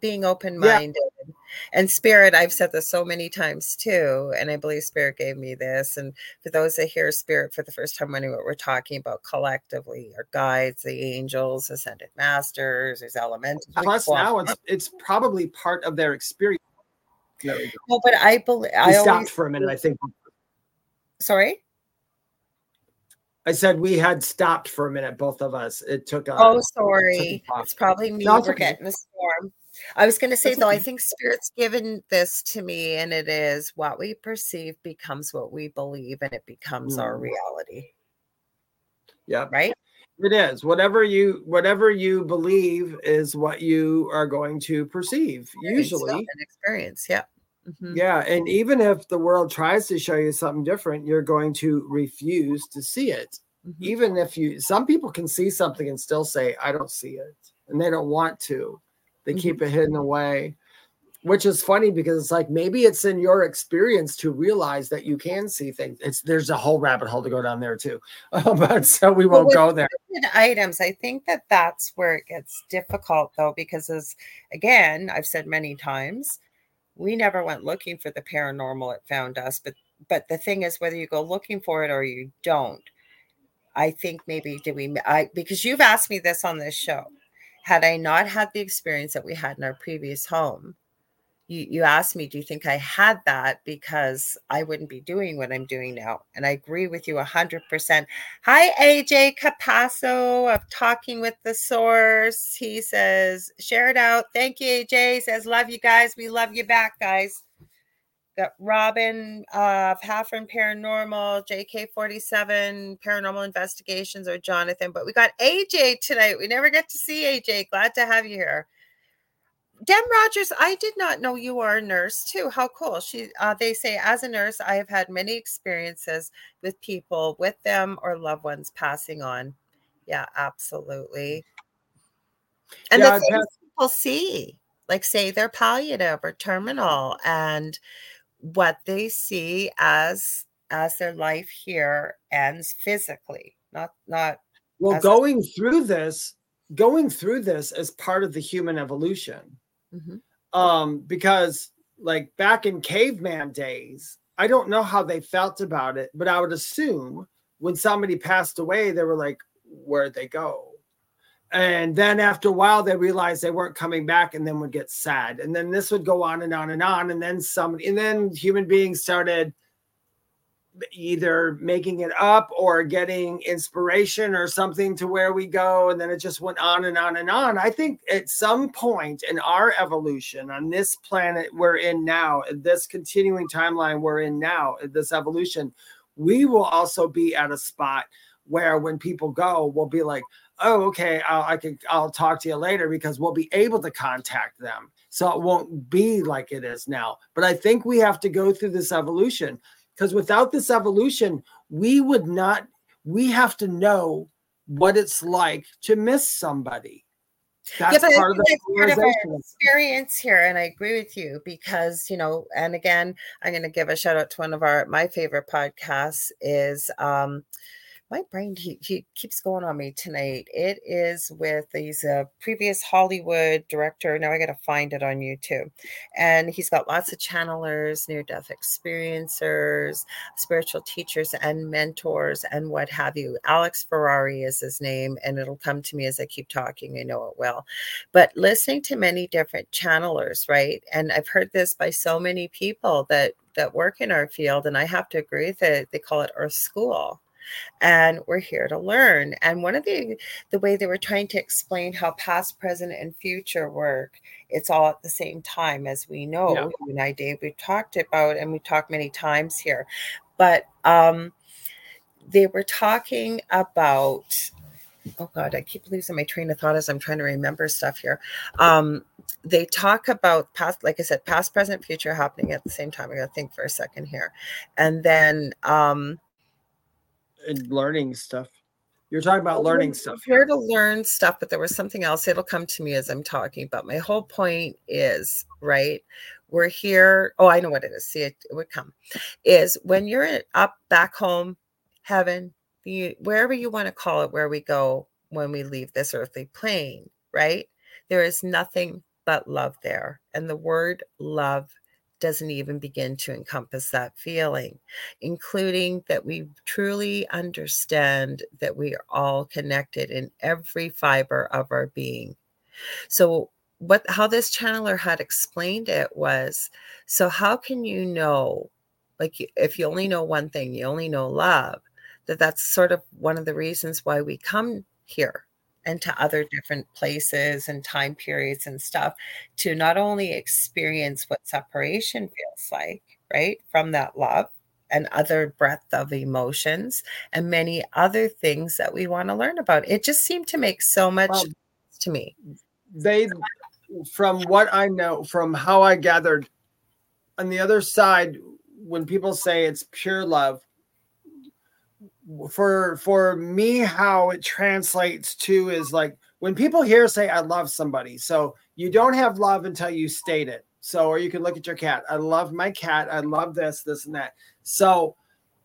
Being open-minded. yeah. And spirit i've said this so many times too and i believe spirit gave me this and for those that hear spirit for the first time wondering what we're talking about collectively our guides the angels ascended masters there's elementals plus now it's it's probably part of their experience no but i believe i stopped for a minute i think sorry I said we had stopped for a minute, both of us. It took a. Oh, sorry. It's probably me. No, We're okay. getting the storm. I was going to say though. I think spirit's given this to me, and it is what we perceive becomes what we believe, and it becomes mm. our reality. Yeah. Right. It is whatever you whatever you believe is what you are going to perceive. Usually, an experience. Yeah. Mm-hmm. Yeah, and even if the world tries to show you something different, you're going to refuse to see it. Mm-hmm. Even if you, some people can see something and still say, "I don't see it," and they don't want to. They mm-hmm. keep it hidden away, which is funny because it's like maybe it's in your experience to realize that you can see things. It's there's a whole rabbit hole to go down there too, but so we won't go there. Items, I think that that's where it gets difficult though, because as again I've said many times, we never went looking for the paranormal it found us but but the thing is whether you go looking for it or you don't i think maybe did we i because you've asked me this on this show had i not had the experience that we had in our previous home you, you asked me, do you think I had that? Because I wouldn't be doing what I'm doing now. And I agree with you 100%. Hi, AJ Capasso of Talking with the Source. He says, share it out. Thank you, AJ. Says, love you guys. We love you back, guys. Got Robin of Haffern Paranormal, JK47 Paranormal Investigations, or Jonathan. But we got AJ tonight. We never get to see AJ. Glad to have you here. Dem Rogers, I did not know you are a nurse too. How cool. She uh, they say as a nurse, I have had many experiences with people with them or loved ones passing on. Yeah, absolutely. And yeah, the things people see, like say they're palliative or terminal, and what they see as as their life here ends physically, not not well going a- through this going through this as part of the human evolution Mm-hmm. Um, because like back in caveman days, I don't know how they felt about it, but I would assume when somebody passed away, they were like, where'd they go? And then after a while, they realized they weren't coming back and then would get sad. And then this would go on and on and on. And then some and then human beings started either making it up or getting inspiration or something to where we go and then it just went on and on and on i think at some point in our evolution on this planet we're in now this continuing timeline we're in now this evolution we will also be at a spot where when people go we'll be like oh okay I'll, i can i'll talk to you later because we'll be able to contact them so it won't be like it is now but i think we have to go through this evolution because without this evolution, we would not, we have to know what it's like to miss somebody. That's yeah, part, of part of our experience here, and I agree with you because you know. And again, I'm going to give a shout out to one of our my favorite podcasts is um, my brain he, he keeps going on me tonight. It is with these uh, previous Hollywood director. Now I got to find it on YouTube, and he's got lots of channelers, near death experiencers, spiritual teachers, and mentors, and what have you. Alex Ferrari is his name, and it'll come to me as I keep talking. I know it will, but listening to many different channelers, right? And I've heard this by so many people that that work in our field, and I have to agree that they call it Earth School and we're here to learn. And one of the the way they were trying to explain how past present and future work it's all at the same time as we know. Yeah. you and i dave we've talked about and we talked many times here. But um they were talking about oh god i keep losing my train of thought as i'm trying to remember stuff here. Um they talk about past like i said past present future happening at the same time. I gotta think for a second here. And then um and learning stuff. You're talking about learning stuff. Here to learn stuff, but there was something else. It'll come to me as I'm talking. But my whole point is right. We're here. Oh, I know what it is. See, it, it would come. Is when you're up back home, heaven, you, wherever you want to call it, where we go when we leave this earthly plane. Right. There is nothing but love there, and the word love doesn't even begin to encompass that feeling, including that we truly understand that we are all connected in every fiber of our being. So, what how this channeler had explained it was so, how can you know, like, if you only know one thing, you only know love, that that's sort of one of the reasons why we come here and to other different places and time periods and stuff to not only experience what separation feels like, right, from that love and other breadth of emotions and many other things that we want to learn about. It just seemed to make so much well, to me. They, from what I know, from how I gathered, on the other side, when people say it's pure love, for for me how it translates to is like when people here say i love somebody so you don't have love until you state it. So or you can look at your cat. I love my cat. I love this this and that. So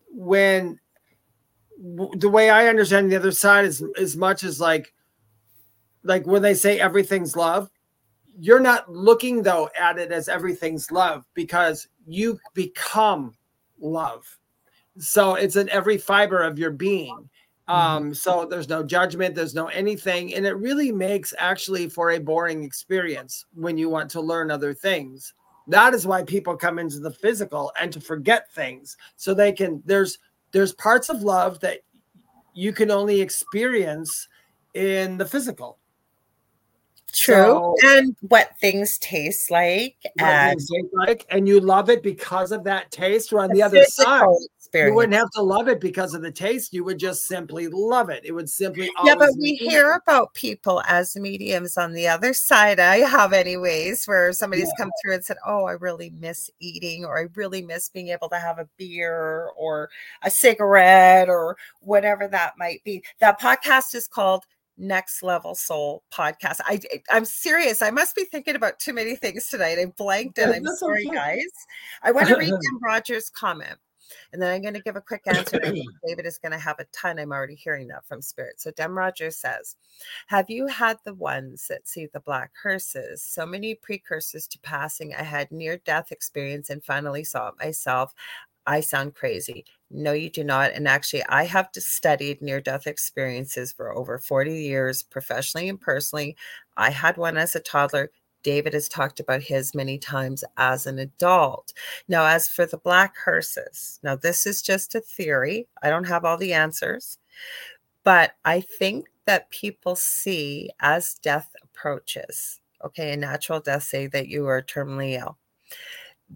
when the way i understand the other side is as much as like like when they say everything's love you're not looking though at it as everything's love because you become love. So it's in every fiber of your being. Um, so there's no judgment, there's no anything, and it really makes actually for a boring experience when you want to learn other things. That is why people come into the physical and to forget things so they can there's there's parts of love that you can only experience in the physical. True. So- and what things taste like and taste like, and you love it because of that taste. Or on the, the other side, physical you wouldn't have to love it because of the taste. You would just simply love it. It would simply Yeah, but we hear about people as mediums on the other side. I have, anyways, where somebody's come through and said, Oh, I really miss eating, or I really miss being able to have a beer or a cigarette or whatever that might be. That podcast is called Next Level Soul Podcast. I, I'm serious. I must be thinking about too many things tonight. I blanked and I'm sorry, guys. I want to read Jim Rogers' comment. And then I'm going to give a quick answer. and I think David is going to have a ton. I'm already hearing that from Spirit. So Dem Rogers says, Have you had the ones that see the black hearses? So many precursors to passing. I had near death experience and finally saw it myself. I sound crazy. No, you do not. And actually, I have studied near death experiences for over 40 years, professionally and personally. I had one as a toddler. David has talked about his many times as an adult. Now, as for the black hearses, now this is just a theory. I don't have all the answers, but I think that people see as death approaches, okay, a natural death, say that you are terminally ill,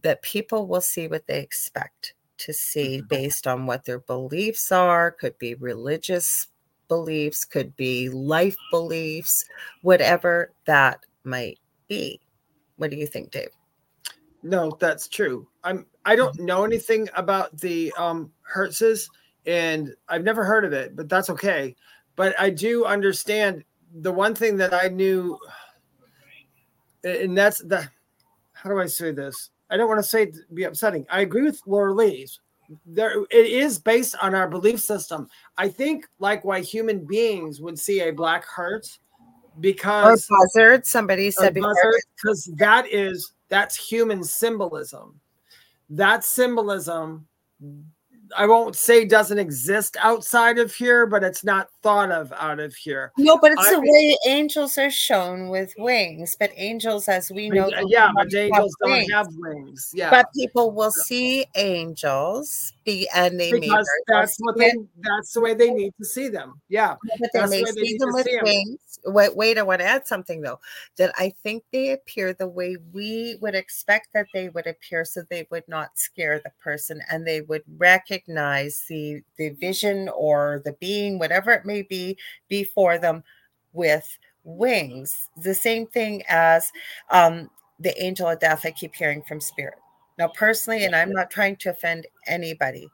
that people will see what they expect to see mm-hmm. based on what their beliefs are, could be religious beliefs, could be life beliefs, whatever that might be. What do you think, Dave? No, that's true. I'm I don't know anything about the um Hertz's and I've never heard of it, but that's okay. But I do understand the one thing that I knew and that's the how do I say this? I don't want to say it to be upsetting. I agree with Lorilei's. There it is based on our belief system. I think like why human beings would see a black heart Or because buzzard? Somebody said because that is that's human symbolism that symbolism i won't say doesn't exist outside of here but it's not thought of out of here No, but it's I the way angels are shown with wings. But angels, as we know, yeah, yeah but angels don't wings. have wings yeah But people will see angels be and they because that's what they that's the way they need to see them yeah but they that's the may way they see them with see wings. Wait, wait, I want to add something though. That I think they appear the way we would expect that they would appear, so they would not scare the person and they would recognize the the vision or the being, whatever it may be, before them with wings. The same thing as um, the angel of death I keep hearing from spirit. Now, personally, and I'm not trying to offend anybody,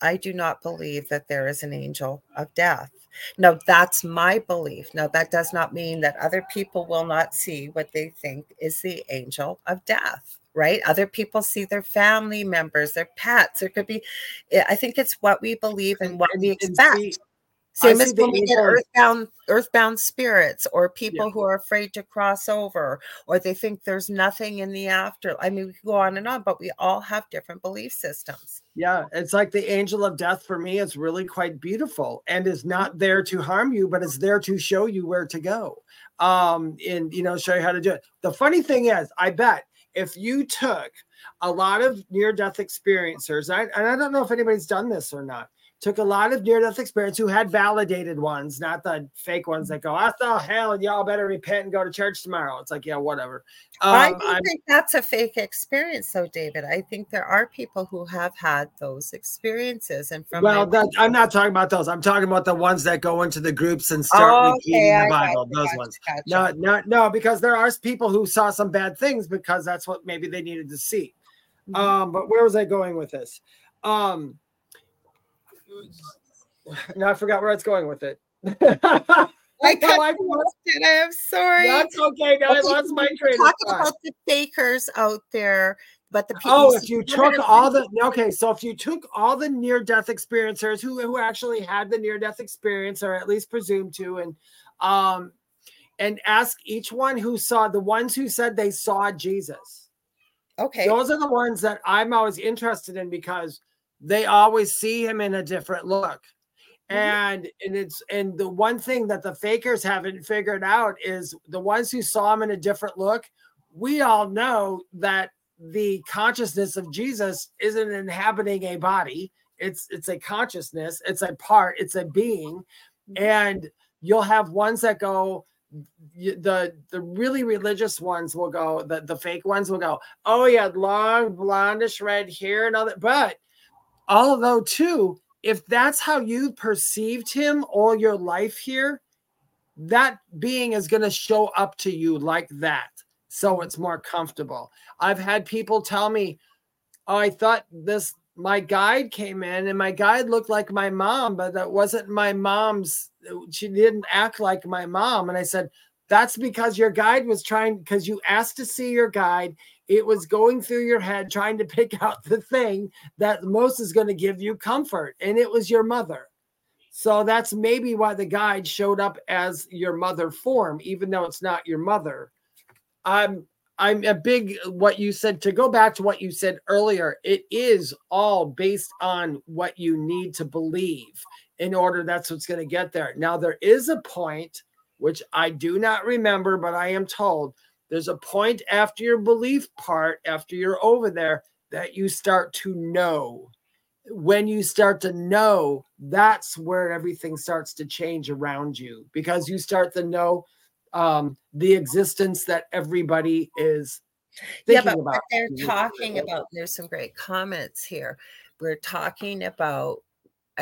I do not believe that there is an angel of death. Now, that's my belief. Now, that does not mean that other people will not see what they think is the angel of death, right? Other people see their family members, their pets. There could be, I think it's what we believe and what we expect. see, Same I as when we get earthbound, earthbound spirits, or people who are afraid to cross over, or they think there's nothing in the after. I mean, we could go on and on, but we all have different belief systems. Yeah, it's like the angel of death for me is really quite beautiful and is not there to harm you, but is there to show you where to go. Um, and you know, show you how to do it. The funny thing is, I bet if you took a lot of near-death experiencers, I, and I don't know if anybody's done this or not, took a lot of near-death experience who had validated ones, not the fake ones that go, I thought hell, and y'all better repent and go to church tomorrow. It's like, yeah, whatever. I Um, don't I'm- think that's a fake experience, though, David. I think there are people who have had those experiences, and from Well, that, I'm not talking about those. I'm talking about the ones that go into the groups and start repeating I the Bible. Those gotcha, ones. gotcha. No, no, no, because there are people who saw some bad things because that's what maybe they needed to see. Mhm. Um, but where was I going with this? Um, now I forgot where I was going with it. I cut I- you off, did I? I'm sorry. That's okay. Now I lost my train of thought. about the fakers out there, but the people. Oh, if you took all the okay, so if you took all the near-death experiencers who who actually had the near-death experience or at least presumed to, and um, and ask each one who saw the ones who said they saw Jesus. Okay. Those are the ones that I'm always interested in because they always see him in a different look. Mm-hmm. And and it's and the one thing that the fakers haven't figured out is the ones who saw him in a different look. We all know that the consciousness of Jesus isn't inhabiting a body. It's it's a consciousness, it's a part, it's a being. Mm-hmm. And you'll have ones that go the the really religious ones will go the, the fake ones will go oh yeah long blondish red hair and all that but although too if that's how you perceived him all your life here that being is going to show up to you like that so it's more comfortable. I've had people tell me oh i thought this my guide came in and my guide looked like my mom but that wasn't my mom's she didn't act like my mom and i said that's because your guide was trying because you asked to see your guide. It was going through your head trying to pick out the thing that most is going to give you comfort and it was your mother. So that's maybe why the guide showed up as your mother form even though it's not your mother. I'm i'm a big what you said to go back to what you said earlier it is all based on what you need to believe in order that's what's going to get there. Now there is a point which i do not remember but i am told there's a point after your belief part, after you're over there, that you start to know. When you start to know, that's where everything starts to change around you because you start to know um, the existence that everybody is yeah, but about. they're talking about, there's some great comments here. We're talking about,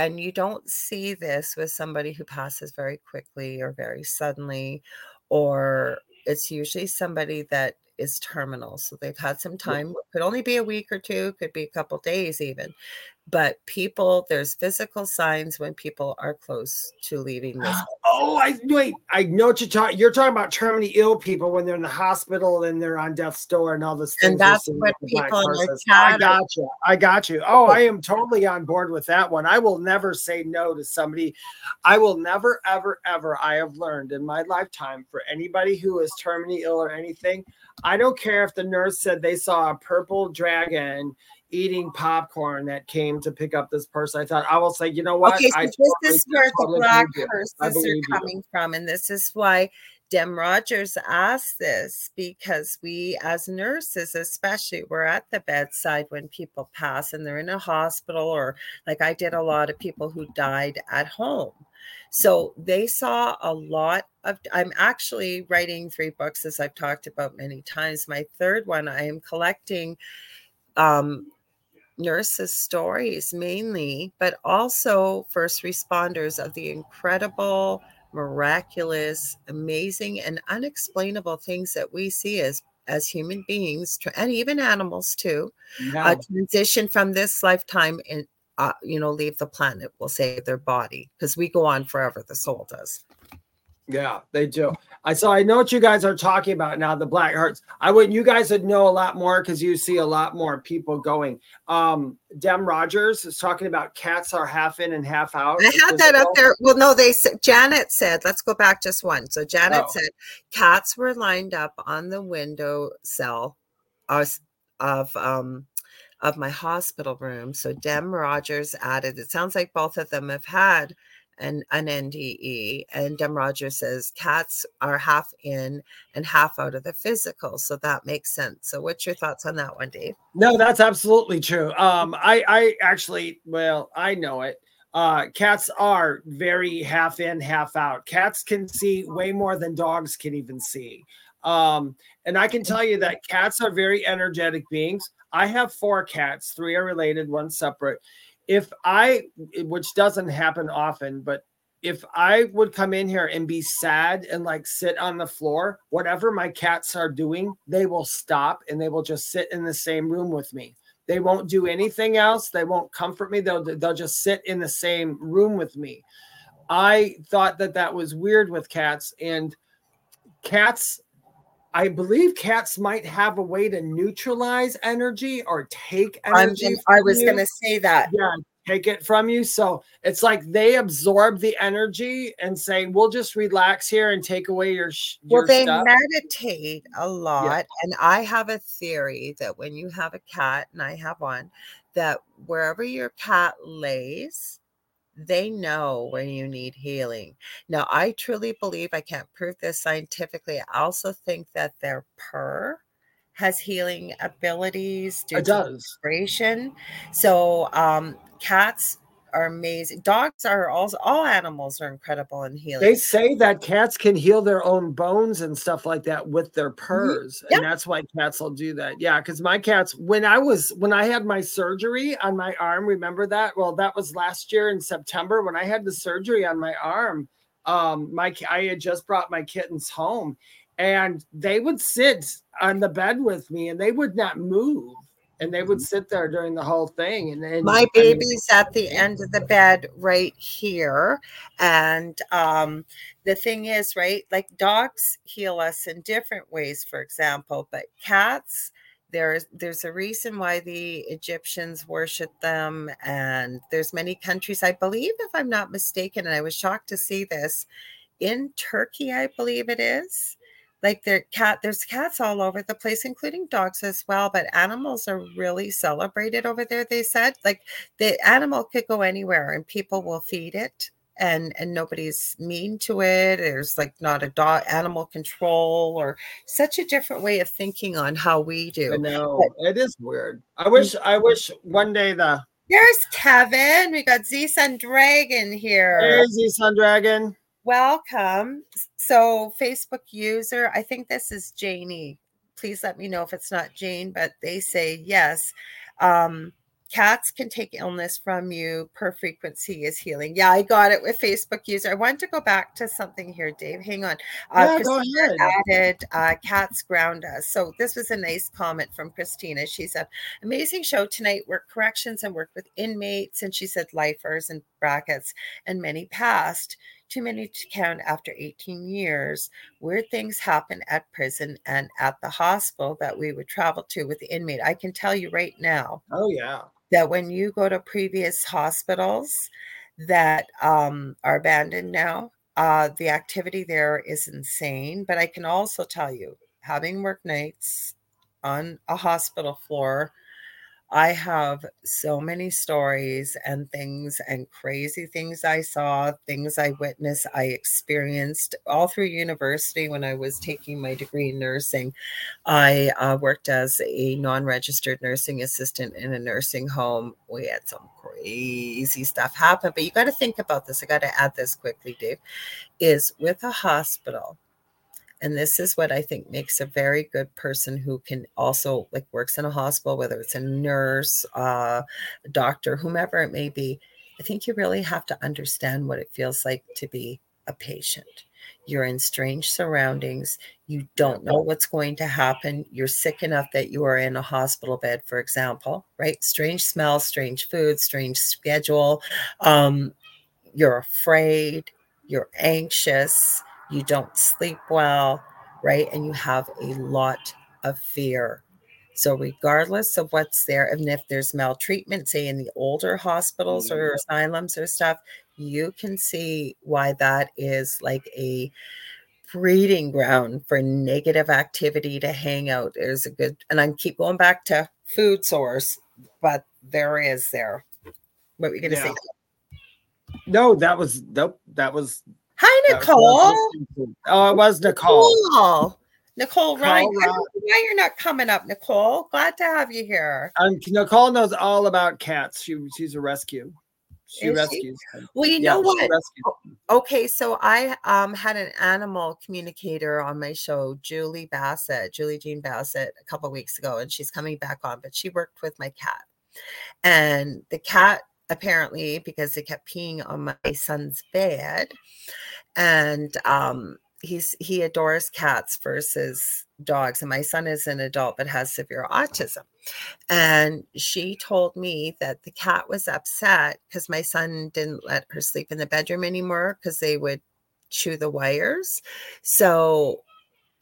and you don't see this with somebody who passes very quickly or very suddenly or it's usually somebody that is terminal. So they've had some time, could only be a week or two, could be a couple days even. But people, there's physical signs when people are close to leaving this. Oh, I wait. I know what you're talking. You're talking about terminally ill people when they're in the hospital and they're on death's door and all this. And that's what people in the chat. I got you. I got you. Oh, I am totally on board with that one. I will never say no to somebody. I will never, ever, ever. I have learned in my lifetime for anybody who is terminally ill or anything. I don't care if the nurse said they saw a purple dragon eating popcorn that came to pick up this person. I thought I will say, you know what? Okay, so I this totally, is where the black curses are coming you. from, and this is why Dem Rogers asked this because we, as nurses, especially, we're at the bedside when people pass and they're in a hospital, or like I did a lot of people who died at home. So they saw a lot of. I'm actually writing three books, as I've talked about many times. My third one, I am collecting um, nurses' stories mainly, but also first responders of the incredible, miraculous, amazing, and unexplainable things that we see as as human beings and even animals too uh, transition from this lifetime and uh, you know leave the planet we'll save their body because we go on forever the soul does yeah, they do. I so I know what you guys are talking about now. The black hearts. I would you guys would know a lot more because you see a lot more people going. Um, Dem Rogers is talking about cats are half in and half out. I had that up there. Well, no, they said Janet said. Let's go back just one. So Janet oh. said cats were lined up on the window sill of of um of my hospital room. So Dem Rogers added. It sounds like both of them have had an, an NDE. And Dem Rogers says cats are half in and half out of the physical. So that makes sense. So what's your thoughts on that one, Dave? No, that's absolutely true. Um, I, I actually, well, I know it. Uh, cats are very half in, half out. Cats can see way more than dogs can even see. Um, and I can tell you that cats are very energetic beings. I have four cats, three are related, one separate if I, which doesn't happen often, but if I would come in here and be sad and like sit on the floor, whatever my cats are doing, they will stop and they will just sit in the same room with me. They won't do anything else. They won't comfort me. They'll they'll just sit in the same room with me. I thought that that was weird with cats and cats I believe cats might have a way to neutralize energy or take energy. I was going to say that. Yeah, take it from you. So it's like they absorb the energy and say, "We'll just relax here and take away your." your well, they stuff. meditate a lot, and I have a theory that when you have a cat, and I have one, that wherever your cat lays, they know when you need healing. Now, I truly believe I can't prove this scientifically. I also think that their purr has healing abilities due It to does. vibration. So, um, cats are amazing. Dogs are also all animals are incredible in healing. They say that cats can heal their own bones and stuff like that with their purrs, Yep. and that's why cats will do that. Yeah, because my cats, when I was when I had my surgery on my arm, remember that? Well, that was last year in September when I had the surgery on my arm. Um, my I had just brought my kittens home, and they would sit on the bed with me, and they would not move, and they would sit there during the whole thing. And, and my I mean, baby's at the end of the bed right here and um the thing is right like dogs heal us in different ways for example but cats there's there's a reason why the egyptians worship them and there's many countries i believe if i'm not mistaken and i was shocked to see this in turkey i believe it is like there cat there's cats all over the place including dogs as well but animals are really celebrated over there they said like the animal could go anywhere and people will feed it and and nobody's mean to it there's like not a dog animal control or such a different way of thinking on how we do. Know it is weird. I mm. wish I wish one day the there's kevin we got z sun dragon here Crazy Sun Dragon. Welcome. So facebook user i think this is janie. Please let me know if it's not jane but they say yes. Um cats can take illness from you. Purr frequency is healing. Yeah i got it with facebook user. I want to go back to something here dave. Hang on. Uh, Yeah, go Christina added uh, cats ground us. So this was a nice comment from christina. She said amazing show tonight. Work corrections and work with inmates. And she said lifers and brackets and many passed too many to count after 18 years. Weird things happen at prison and at the hospital that we would travel to with the inmate. I can tell you right now Oh yeah. that when you go to previous hospitals that um, are abandoned now, uh, the activity there is insane. But I can also tell you, having work nights on a hospital floor, I have so many stories and things and crazy things I saw, things I witnessed, I experienced all through university when I was taking my degree in nursing. I uh, worked as a non registered nursing assistant in a nursing home. We had some crazy stuff happen, but you got to think about this. I got to add this quickly, Dave. Is with a hospital, and this is what I think makes a very good person who can also like works in a hospital, whether it's a nurse, uh, a doctor, whomever it may be. I think you really have to understand what it feels like to be a patient. You're in strange surroundings. You don't know what's going to happen. You're sick enough that you are in a hospital bed, for example, right? Strange smell, strange food, strange schedule. Um, you're afraid, you're anxious, you don't sleep well, right? And you have a lot of fear. So, regardless of what's there, and if there's maltreatment, say in the older hospitals or mm-hmm. asylums or stuff, you can see why that is like a breeding ground for negative activity to hang out. There's a good, and I keep going back to food source, but there is there. What were you going to Yeah. say? No, that was nope. That was Hi, that was what I Nicole. was listening to. Oh, it was Nicole. Nicole. Nicole Ryan. Why you're not coming up, Nicole. Glad to have you here. Um, Nicole knows all about cats. She she's a rescue. She Is rescues. them. Well, you Yeah, know what? Okay, so I um had an animal communicator on my show, Julie Bassett, Julie Jean Bassett, a couple weeks ago, and she's coming back on, but she worked with my cat. And the cat apparently, because they kept peeing on my son's bed, and um he's he adores cats versus dogs. And my son is an adult but has severe autism. And she told me that the cat was upset because my son didn't let her sleep in the bedroom anymore because they would chew the wires. So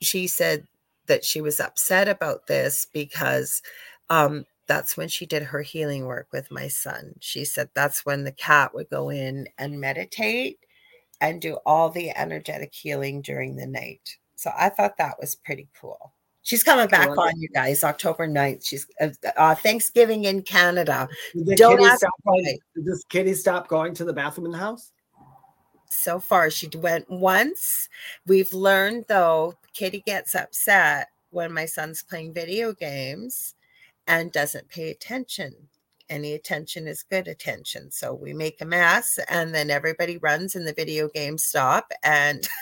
she said that she was upset about this because um, that's when she did her healing work with my son. She said that's when the cat would go in and meditate and do all the energetic healing during the night. So I thought that was pretty cool. She's coming back Cool. on you guys October 9th. She's uh, uh, Thanksgiving in Canada. Did Don't ask stop going, did this kitty stop going to the bathroom in the house? So far, she went once. We've learned though, Kitty gets upset when my son's playing video games and doesn't pay attention. Any attention is good attention. So we make a mess and then everybody runs and the video games stop. And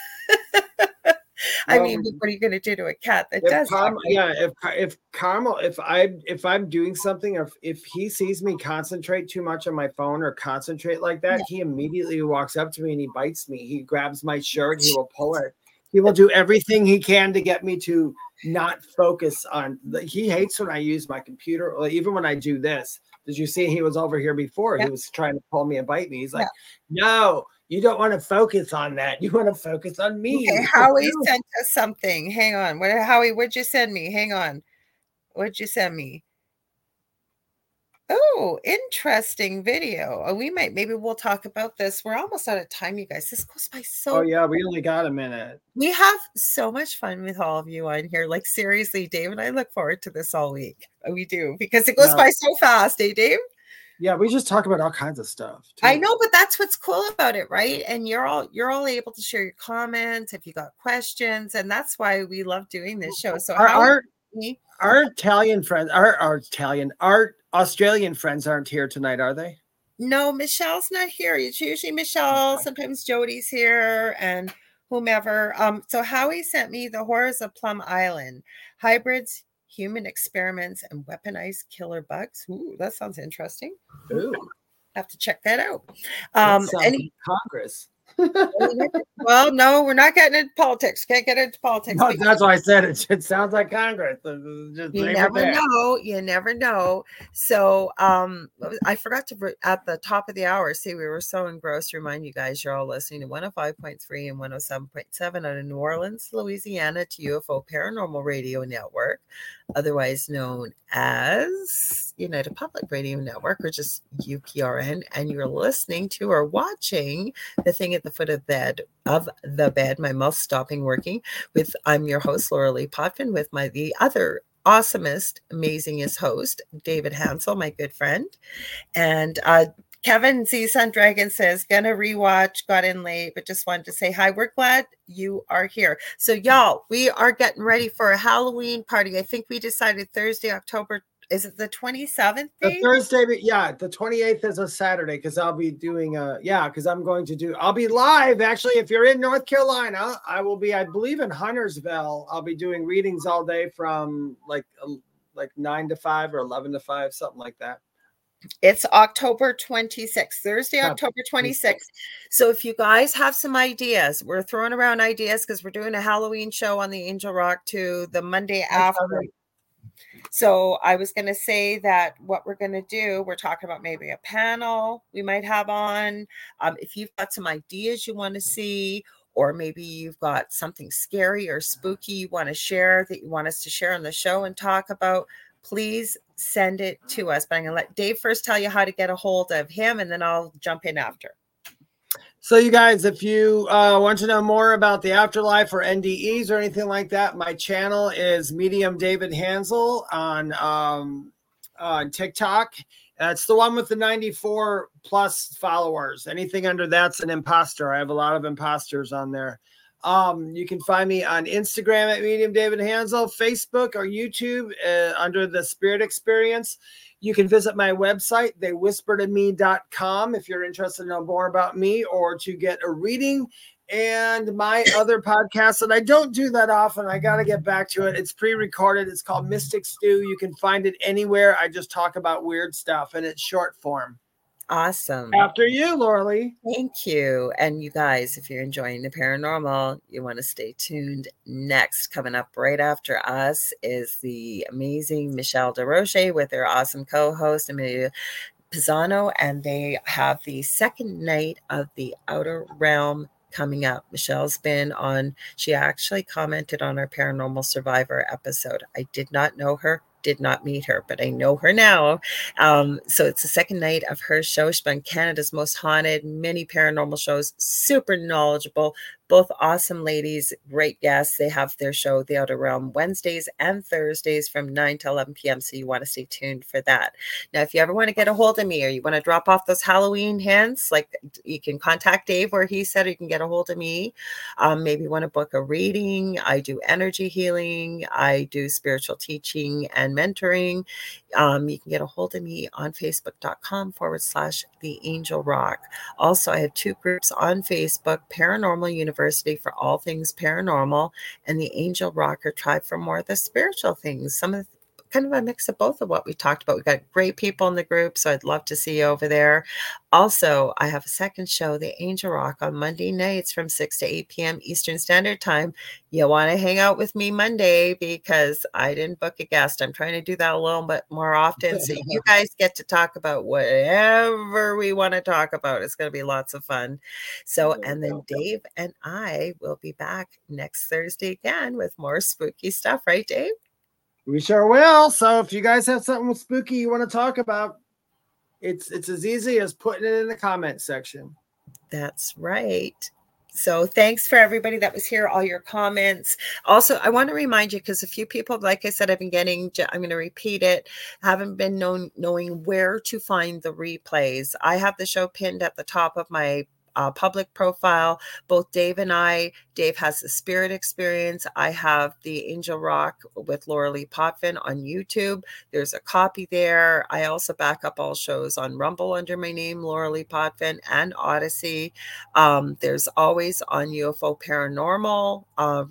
I mean, what are you going to do to a cat that does Carm- that? yeah, if if Carmel, if I if I'm doing something, or if, if he sees me concentrate too much on my phone or concentrate like that, he immediately walks up to me and he bites me. He grabs my shirt. He will pull it. He will do everything he can to get me to not focus on. The, he hates when I use my computer, or even when I do this. Did you see he was over here before? Yeah. He was trying to pull me and bite me. He's like, "No, you don't want to focus on that. You want to focus on me." Okay, Howie sent us something. Hang on. What Howie, what'd you send me? Hang on. What'd you send me? Oh, interesting video. Oh, we might maybe we'll talk about this. We're almost out of time, you guys. This goes by so Oh yeah, we only got a minute. we have so much fun with all of you on here. Like seriously, Dave and I look forward to this all week. We do because it goes by so fast, eh, Dave? Yeah, we just talk about all kinds of stuff. I know, but that's what's cool about it, right? And you're all you're all able to share your comments if you got questions, and that's why we love doing this show. So Our, how our our Italian friends, our, our Italian, our Australian friends aren't here tonight, are they? No, Michelle's not here. It's usually Michelle. Sometimes Jody's here and whomever. Um, so Howie sent me the horrors of Plum Island, hybrids, human experiments, and weaponized killer bugs. Ooh, that sounds interesting. Ooh, Have to check that out. Um, sounds any, Congress. well, no, we're not getting into politics. Can't get into politics. No, that's why I said it. It sounds like Congress. Just you never know you never know so um i forgot to at the top of the hour see we were so engrossed remind you guys you're all listening to 105.3 and 107.7 out of new orleans louisiana to ufo paranormal radio network otherwise known as united public radio network or just uprn and you're listening to or watching the thing at the foot of bed of the bed my mouth stopping working with I'm your host Lorilei Potvin with my the other awesomest, amazingest host David Hanzel, my good friend, and uh, Kevin Z Sun Dragon says gonna rewatch. Got in late, but just wanted to say hi. We're glad you are here. So y'all, we are getting ready for a Halloween party. I think we decided Thursday, October. Is it the twenty seventh? The Thursday, yeah, the 28th is a Saturday because I'll be doing a yeah, because I'm going to do I'll be live actually. If you're in North Carolina, I will be, I believe, in Huntersville. I'll be doing readings all day from like like nine to five or eleven to five, something like that. It's October 26th, Thursday, October 26th. So if you guys have some ideas, we're throwing around ideas because we're doing a Halloween show on the Angel Rock to the Monday after. So I was going to say that what we're going to do, we're talking about maybe a panel we might have on. Um, if you've got some ideas you want to see, or maybe you've got something scary or spooky you want to share that you want us to share on the show and talk about, please send it to us. But I'm going to let Dave first tell you how to get a hold of him, and then I'll jump in after. So, you guys, if you uh, want to know more about the afterlife or NDEs or anything like that, my channel is Medium David Hanzel on um, on TikTok. That's the one with the 94 plus followers. Anything under that's an imposter. I have a lot of imposters on there. Um, you can find me on Instagram at Medium David Hanzel, Facebook or YouTube uh, under the Spirit Experience. You can visit my website, theywhispertome.com, if you're interested to know more about me or to get a reading. And my other podcast that I don't do that often, I got to get back to it. It's pre recorded. It's called Mystic Stew. You can find it anywhere. I just talk about weird stuff and it's short form. Awesome. After you, Lorilei. Thank you. And you guys, if you're enjoying the paranormal, you want to stay tuned. Next, coming up right after us, is the amazing Michelle DeRoche with her awesome co host, Amelia Pisano. And they have the second night of the Outer Realm coming up. Michelle's been on, she actually commented on our Paranormal Survivor episode. I did not know her. Did not meet her, but I know her now. Um, so it's the second night of her show. She's been Canada's most haunted, many paranormal shows, super knowledgeable, both awesome ladies, great guests. They have their show, The Outer Realm, Wednesdays and Thursdays from 9 to 11 p.m. So you want to stay tuned for that. Now, if you ever want to get a hold of me or you want to drop off those Halloween hints, like you can contact Dave where he said, or you can get a hold of me. Um, maybe want to book a reading. I do energy healing, I do spiritual teaching and mentoring. Um, you can get a hold of me on facebook.com forward slash the angel rock. Also, I have two groups on Facebook Paranormal University for all things paranormal and the Angel Rocker Tribe for more of the spiritual things. Some of kind of a mix of both of what we talked about. We've got great people in the group, so I'd love to see you over there. Also, I have a second show, The Angel Rock, on Monday nights from 6 to 8 p.m. Eastern Standard Time. You want to hang out with me Monday because I didn't book a guest. I'm trying to do that a little bit more often. So you guys get to talk about whatever we want to talk about. It's going to be lots of fun. So, and then Dave and I will be back next Thursday again with more spooky stuff, right, Dave? We sure will. So if you guys have something spooky you want to talk about, it's it's as easy as putting it in the comment section. That's right. So thanks for everybody that was here, all your comments. Also, I want to remind you because a few people, like I said, I've been getting, I'm going to repeat it, haven't been known, knowing where to find the replays. I have the show pinned at the top of my uh, public profile. Both Dave and I, Dave has the spirit experience. I have the Angel Rock with Lorilei Potvin on YouTube. There's a copy there. I also back up all shows on Rumble under my name, Lorilei Potvin, and Odysee. Um, there's always on UFO Paranormal. Uh,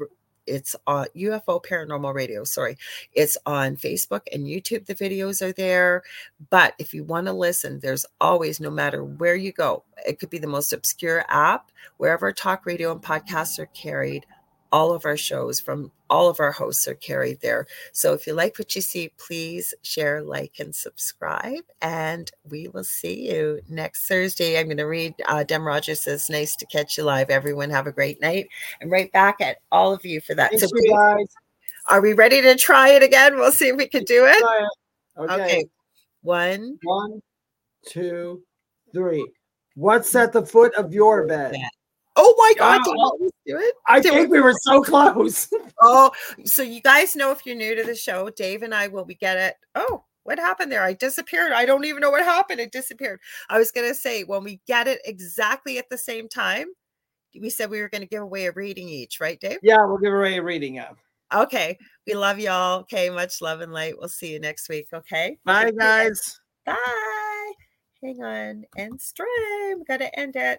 it's on UFO Paranormal Radio. Sorry. It's on Facebook and YouTube. The videos are there. But if you want to listen, there's always, no matter where you go, it could be the most obscure app, wherever talk radio and podcasts are carried, all of our shows from all of our hosts are carried there. So if you like what you see, please share, like, and subscribe. And we will see you next Thursday. I'm going to read uh, Dem Rogers says, Nice to catch you live. Everyone have a great night. And right back at all of you for that. Thanks, so please, guys. Are we ready to try it again? We'll see if we can do it. it. Okay. okay. One, one, two, three. What's at the foot of your bed? Oh my God! Did we do it? I did think we, we were so close. oh, so you guys know if you're new to the show, Dave and I will be get it. Oh, what happened there? I disappeared. I don't even know what happened. It disappeared. I was gonna say when we get it exactly at the same time, we said we were gonna give away a reading each, right, Dave? Yeah, we'll give away a reading. Yeah. Okay. We love y'all. Okay. Much love and light. We'll see you next week. Okay. Bye, guys. Bye. Hang on. End stream. Gotta end it.